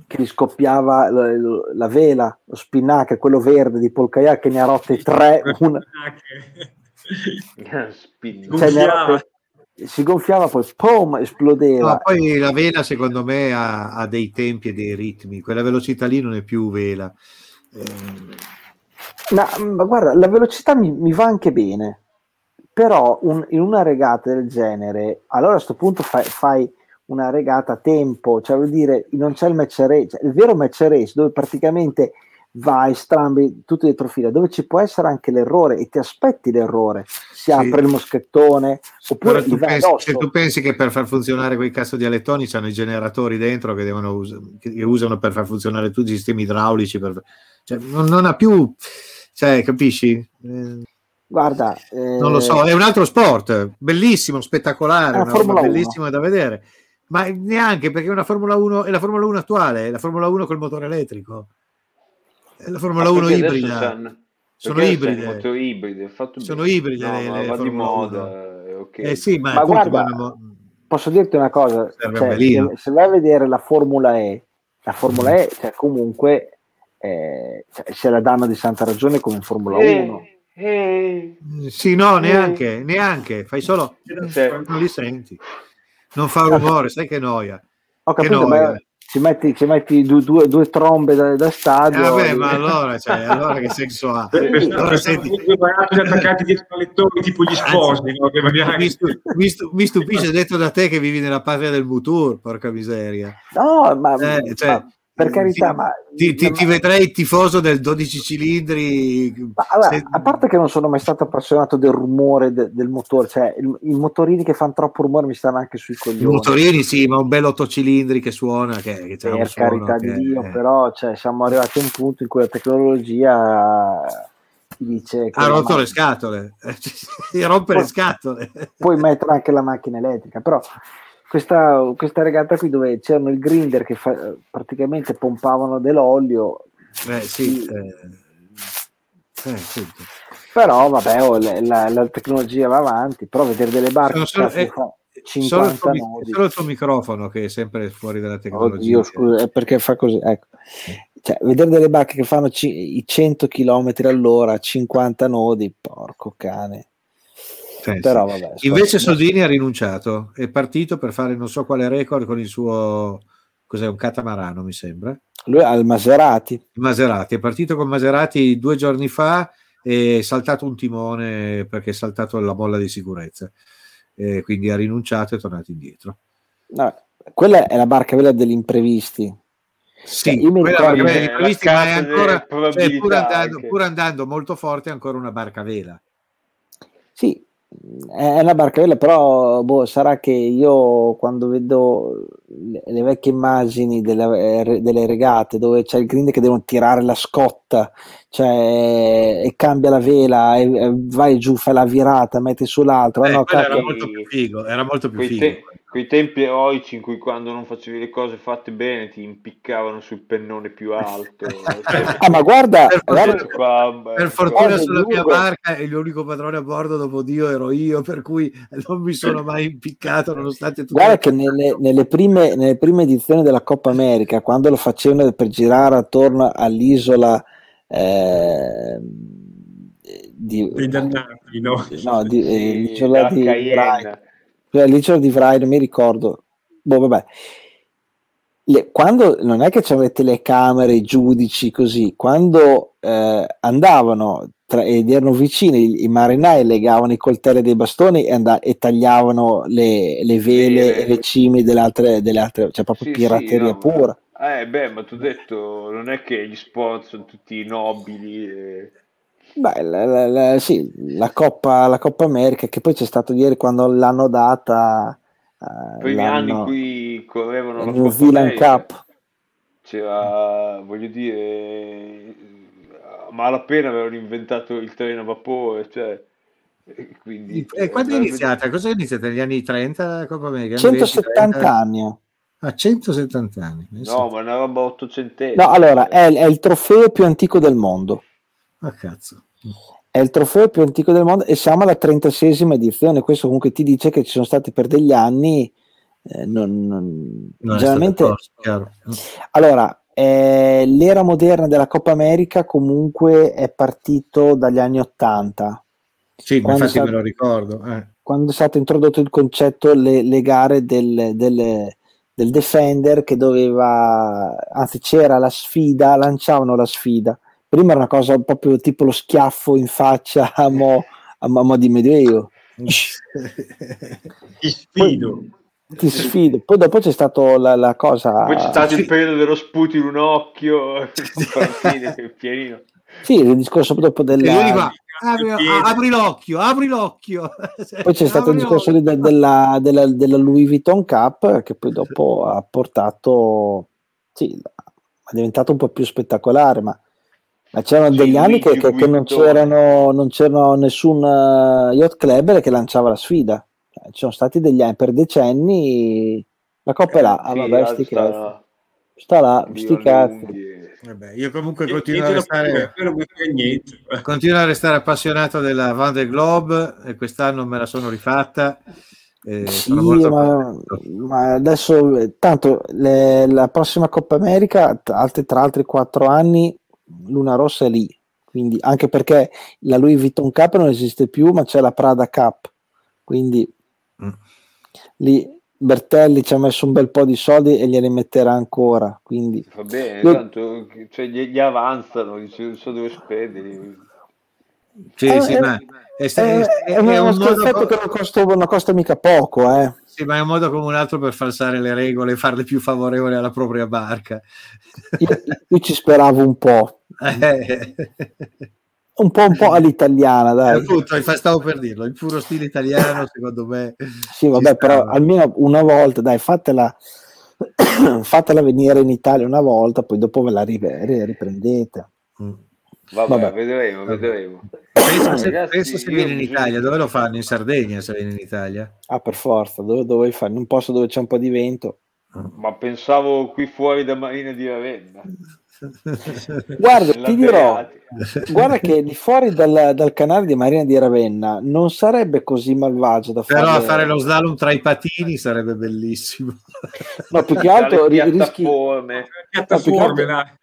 che gli scoppiava la, la vela, lo spinnaker, quello verde di Polkayak che ne ha rotte tre, una, cioè, ne ha Gonfiava. rotte- si gonfiava poi pom esplodeva. No, poi la vela secondo me ha, ha dei tempi e dei ritmi. Quella velocità lì non è più vela. Eh, Ma, ma guarda, la velocità mi, mi va anche bene, però un- in una regata del genere, allora a questo punto fai, fai una regata a tempo, cioè vuol dire non c'è il match race, cioè, il vero match race dove praticamente vai strambi tutto dietro fila, dove ci può essere anche l'errore e ti aspetti l'errore, si apre il moschettone oppure tu pensi, se tu pensi che per far funzionare quei cazzo di alettoni c'hanno i generatori dentro che, devono us- che usano per far funzionare tutti i sistemi idraulici, per- cioè, non, non ha più, cioè, capisci? Eh, Guarda, eh, non lo so, è un altro sport, bellissimo, spettacolare, una 1. bellissima da vedere, ma neanche perché è una Formula 1, è la Formula 1 attuale, è la Formula 1 col motore elettrico, è la Formula Ah, 1 perché adesso ibrida. Sono ibride. Sono ibride No, le- ma le va di moda, eh, ok. Eh sì, ma, Ma guarda, vanno- posso dirti una cosa, cioè, se, se vai a vedere la Formula E, la Formula E, cioè, comunque eh, cioè, se la danno di santa ragione come in Formula 1. Eh, eh, Sì, no, Eh. neanche, neanche, fai solo, cioè, non li senti, non fa rumore, sai che noia. Ho Che capito, noia. ma ci metti, ci metti due, due- due trombe da, da Eh, stadio. vabbè, ma allora, cioè, allora che senso ha? Allora, senti, due barattoli attaccati dietro al lettore tipo gli sposi no? che magari- mi, stu- mi stu- mi stupisce detto da te che vivi nella patria del Mutur, porca miseria. No, ma, Eh, cioè, ma per carità, ti, ma, ti, ti- ti vedrei tifoso del 12 cilindri. allora, se- a parte che non sono mai stato appassionato del rumore de- del motore, cioè il- i motorini che fanno troppo rumore mi stanno anche sui i coglioni. motorini, sì, ma un bel 8 cilindri che suona, che, che un per suono carità che- di Dio, eh. però cioè, siamo arrivati a un punto in cui la tecnologia ti dice ha rotto le macchina- scatole, si rompe le scatole. puoi mettere anche la macchina elettrica, però questa, questa regata qui dove c'erano il grinder che fa- praticamente pompavano dell'olio, Eh, sì, eh, eh, appunto. però vabbè, oh, la, la- la tecnologia va avanti, però vedere delle barche Sono solo- cazzo, eh, che fa Solo il, 50 tuo, solo il tuo microfono che è sempre fuori dalla tecnologia. Oddio, scusa, è perché fa così. Ecco. Cioè, vedere delle barche che fanno ci- i 100 km all'ora, 50 nodi, porco cane. Sì, sì. Però vabbè. Invece scusa. Soldini ha rinunciato, è partito per fare non so quale record con il suo cos'è un catamarano, mi sembra. lui ha il Maserati. Maserati, è partito con Maserati due giorni fa e è saltato un timone perché è saltato la molla di sicurezza. E quindi ha rinunciato e è tornato indietro. No, quella è la barca quella degli imprevisti. Sì, Cioè, io mi quella ricordo- barca vela di Eh, previsti, la ma è ancora, cioè, pur, andando, pur andando molto forte, è ancora una barca vela. Sì, è una barca vela, però boh, sarà che io quando vedo le, le vecchie immagini delle, delle regate dove c'è il grind che devono tirare la scotta, cioè, e cambia la vela, e, e vai giù, fai la virata, metti sull'altro. Eh, no, era molto più figo, era molto più Quei, figo. te- quei tempi eroici in cui quando non facevi le cose fatte bene ti impiccavano sul pennone più alto. Ah, ma guarda, Per guarda, Questo qua, beh, Per fortuna Guarda, sulla mia Lugo. barca e l'unico padrone a bordo dopo Dio ero io, per cui non mi sono mai impiccato nonostante tutto. Guarda che nelle, nelle prime, nelle prime edizioni della Coppa America, quando lo facevano per girare attorno all'isola eh, di, dei dannati, no? no, di, eh, sì, l'isola da di L'isola di Vrij, non mi ricordo. Boh, vabbè. Le- quando non è che c'erano le telecamere, i giudici così, quando eh, andavano tra- ed erano vicini, i, marinai legavano i coltelli dei bastoni e, and- e tagliavano le, le vele e le cime delle altre, delle altre cioè proprio Sì, pirateria sì, no, pura. Eh, beh, ma tu hai detto, non è che gli sport sono tutti nobili. e- Beh, la, la- la- sì, la Coppa, la Coppa America, che poi c'è stato ieri quando l'hanno data. eh, primi anni in cui correvano la New Coppa Zealand America, Cup. c'era, voglio dire, a malapena avevano inventato il treno a vapore, cioè, e quindi... E quando è eh, iniziata? Cosa è iniziata? Negli anni 30 la Coppa America? Anni 20, 170 30? anni. Ah, 170 anni. eh sì. No, ma è una roba ottocentesca. No, allora, è, è il trofeo più antico del mondo. Ah, cazzo. È il trofeo più antico del mondo e siamo alla 36esima edizione. Questo comunque ti dice che ci sono stati per degli anni. eh, non- non- Non è generalmente, stato corso, allora, eh, l'era moderna della Coppa America comunque è partito dagli anni 80. Sì, Quando infatti sa- me lo ricordo. eh. quando è stato introdotto il concetto, le, le gare del, del- del defender che doveva, anzi c'era la sfida, lanciavano la sfida. Prima era una cosa proprio tipo lo schiaffo in faccia a mo, a mo- di medioevo. Ti sfido. Ti sfido. Poi dopo c'è stato la, la cosa. Poi c'è stato sì. il periodo dello sputo in un occhio, pienino. Sì, il discorso dopo della. apri, apri l'occhio, apri l'occhio. Poi c'è stato il Apri discorso lì l'occhio. de- della, della- della Louis Vuitton Cup che poi dopo ha portato, sì, è diventato un po' più spettacolare, ma, ma c'erano degli anni che, che- che non, c'erano, non c'erano nessun eh, yacht club che lanciava la sfida. Cioè, ci sono stati degli anni per decenni. La coppa è là, ah, Sì, vabbè, sti sta- cazzi. Sta là, sti cazzi. Vabbè, io comunque E- continuo a restare, niente. continuo a restare appassionato della Van der Globe e quest'anno me la sono rifatta. Eh, Sì, sono ma, ma adesso eh, tanto le- la prossima Coppa America altri, tra altri quattro anni Luna Rossa è lì quindi anche perché la Louis Vuitton Cup non esiste più ma c'è la Prada Cup quindi Mm. lì Bertelli ci ha messo un bel po' di soldi e glieli metterà ancora quindi Va bene, Io- tanto cioè, gli, gli avanzano, dice, non so dove spenderli. Sì, Eh, sì, eh, ma è, è, è- è è uno un modo co- che non costa, non costa mica poco eh. sì, ma è un modo come un altro per falsare le regole e farle più favorevoli alla propria barca. io, io ci speravo un po' Eh, un po', un po' all'italiana dai appunto, infa- stavo per dirlo, il puro stile italiano secondo me. Sì, vabbè, però almeno una volta, dai, fatela, fatela venire in Italia una volta, poi dopo ve la ri- ri- riprendete. Mm. Vabbè, Vabbè. vedremo, vedremo. Pensa, se, Ragazzi, pensa se viene in Italia, dove lo fanno? In Sardegna se viene in Italia? Ah, per forza, dove, dove fai? In un posto dove c'è un po' di vento. Ma pensavo qui fuori da Marina di Ravenna. Guarda, ti dirò, guarda che di fuori dal, dal canale di Marina di Ravenna non sarebbe così malvagio da fare. Però a fare lo slalom tra i patini sarebbe bellissimo. No, più che altro rischi, piattaforme. Piattaforme, là.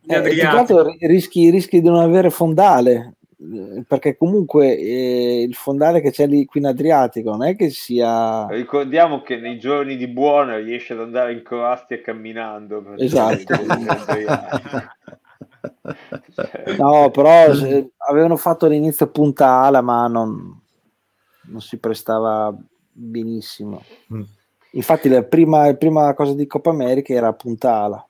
Gli eh, più che altro rischi, rischi di non avere fondale. Eh, Perché comunque eh, il fondale che c'è lì qui in Adriatico non è che sia Ricordiamo che nei giorni di buona riesce ad andare in Croazia camminando. Esatto. Cioè, No, però se- avevano fatto all'inizio punta ala, ma non, non si prestava benissimo. Mm. Infatti, la prima, la prima cosa di Coppa America era punta ala.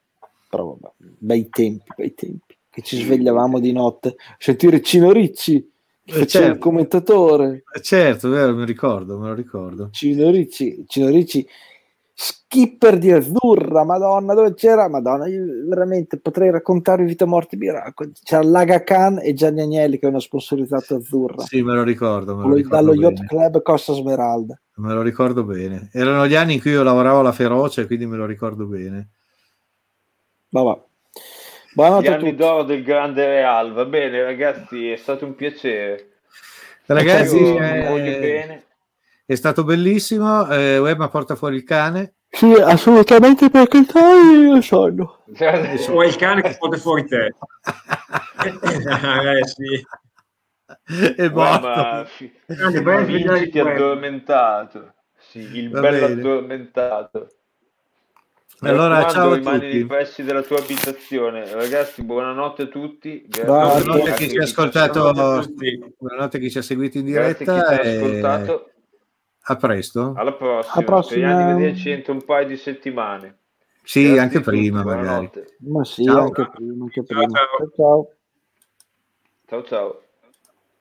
Però vabbè, bei tempi, bei tempi. Che ci svegliavamo di notte, sentire Cino Ricci, che Eh, faceva il certo. commentatore. Eh, Certo, vero, me lo ricordo, me lo ricordo. Cino Ricci, Cino Ricci, skipper di Azzurra, madonna, dove c'era? Madonna, io veramente potrei raccontarvi vita morte miracoli. C'era Laga Khan e Gianni Agnelli che hanno sponsorizzato Azzurra. Sì, me lo ricordo. Me lo Dallo- ricordo dallo bene. Yacht Club Costa Smeralda. Me lo ricordo bene. Erano gli anni in cui io lavoravo alla Feroce, quindi me lo ricordo bene. Vabbè. Gli Buonanotte a anni d'oro del grande Real. Va bene, ragazzi, è stato un piacere. Ragazzi, eh, è stato bellissimo. Eh, Webma porta fuori il cane. Sì, assolutamente perché sai io sono. O è il cane che porta fuori te. eh, sì. È Guarda, morto. ma fi- Grande, vai a svegliare Vinciti il web. addormentato. Sì, il Va bello bene. addormentato. Allora, ciao a tutti. nei pressi della tua abitazione. Ragazzi, buonanotte a tutti. Grazie Buonanotte a Buonanotte a chi ci ha ascoltato. Buonanotte a a chi ci ha seguito in Grazie a chi ci diretta. ha e ascoltato. A presto. Alla prossima. Alla prossima. Speriamo di vederci entro un paio di settimane. Sì, Grazie anche a prima magari. Ma sì, Ciao. anche prima, anche prima. ciao. ciao. Ciao ciao.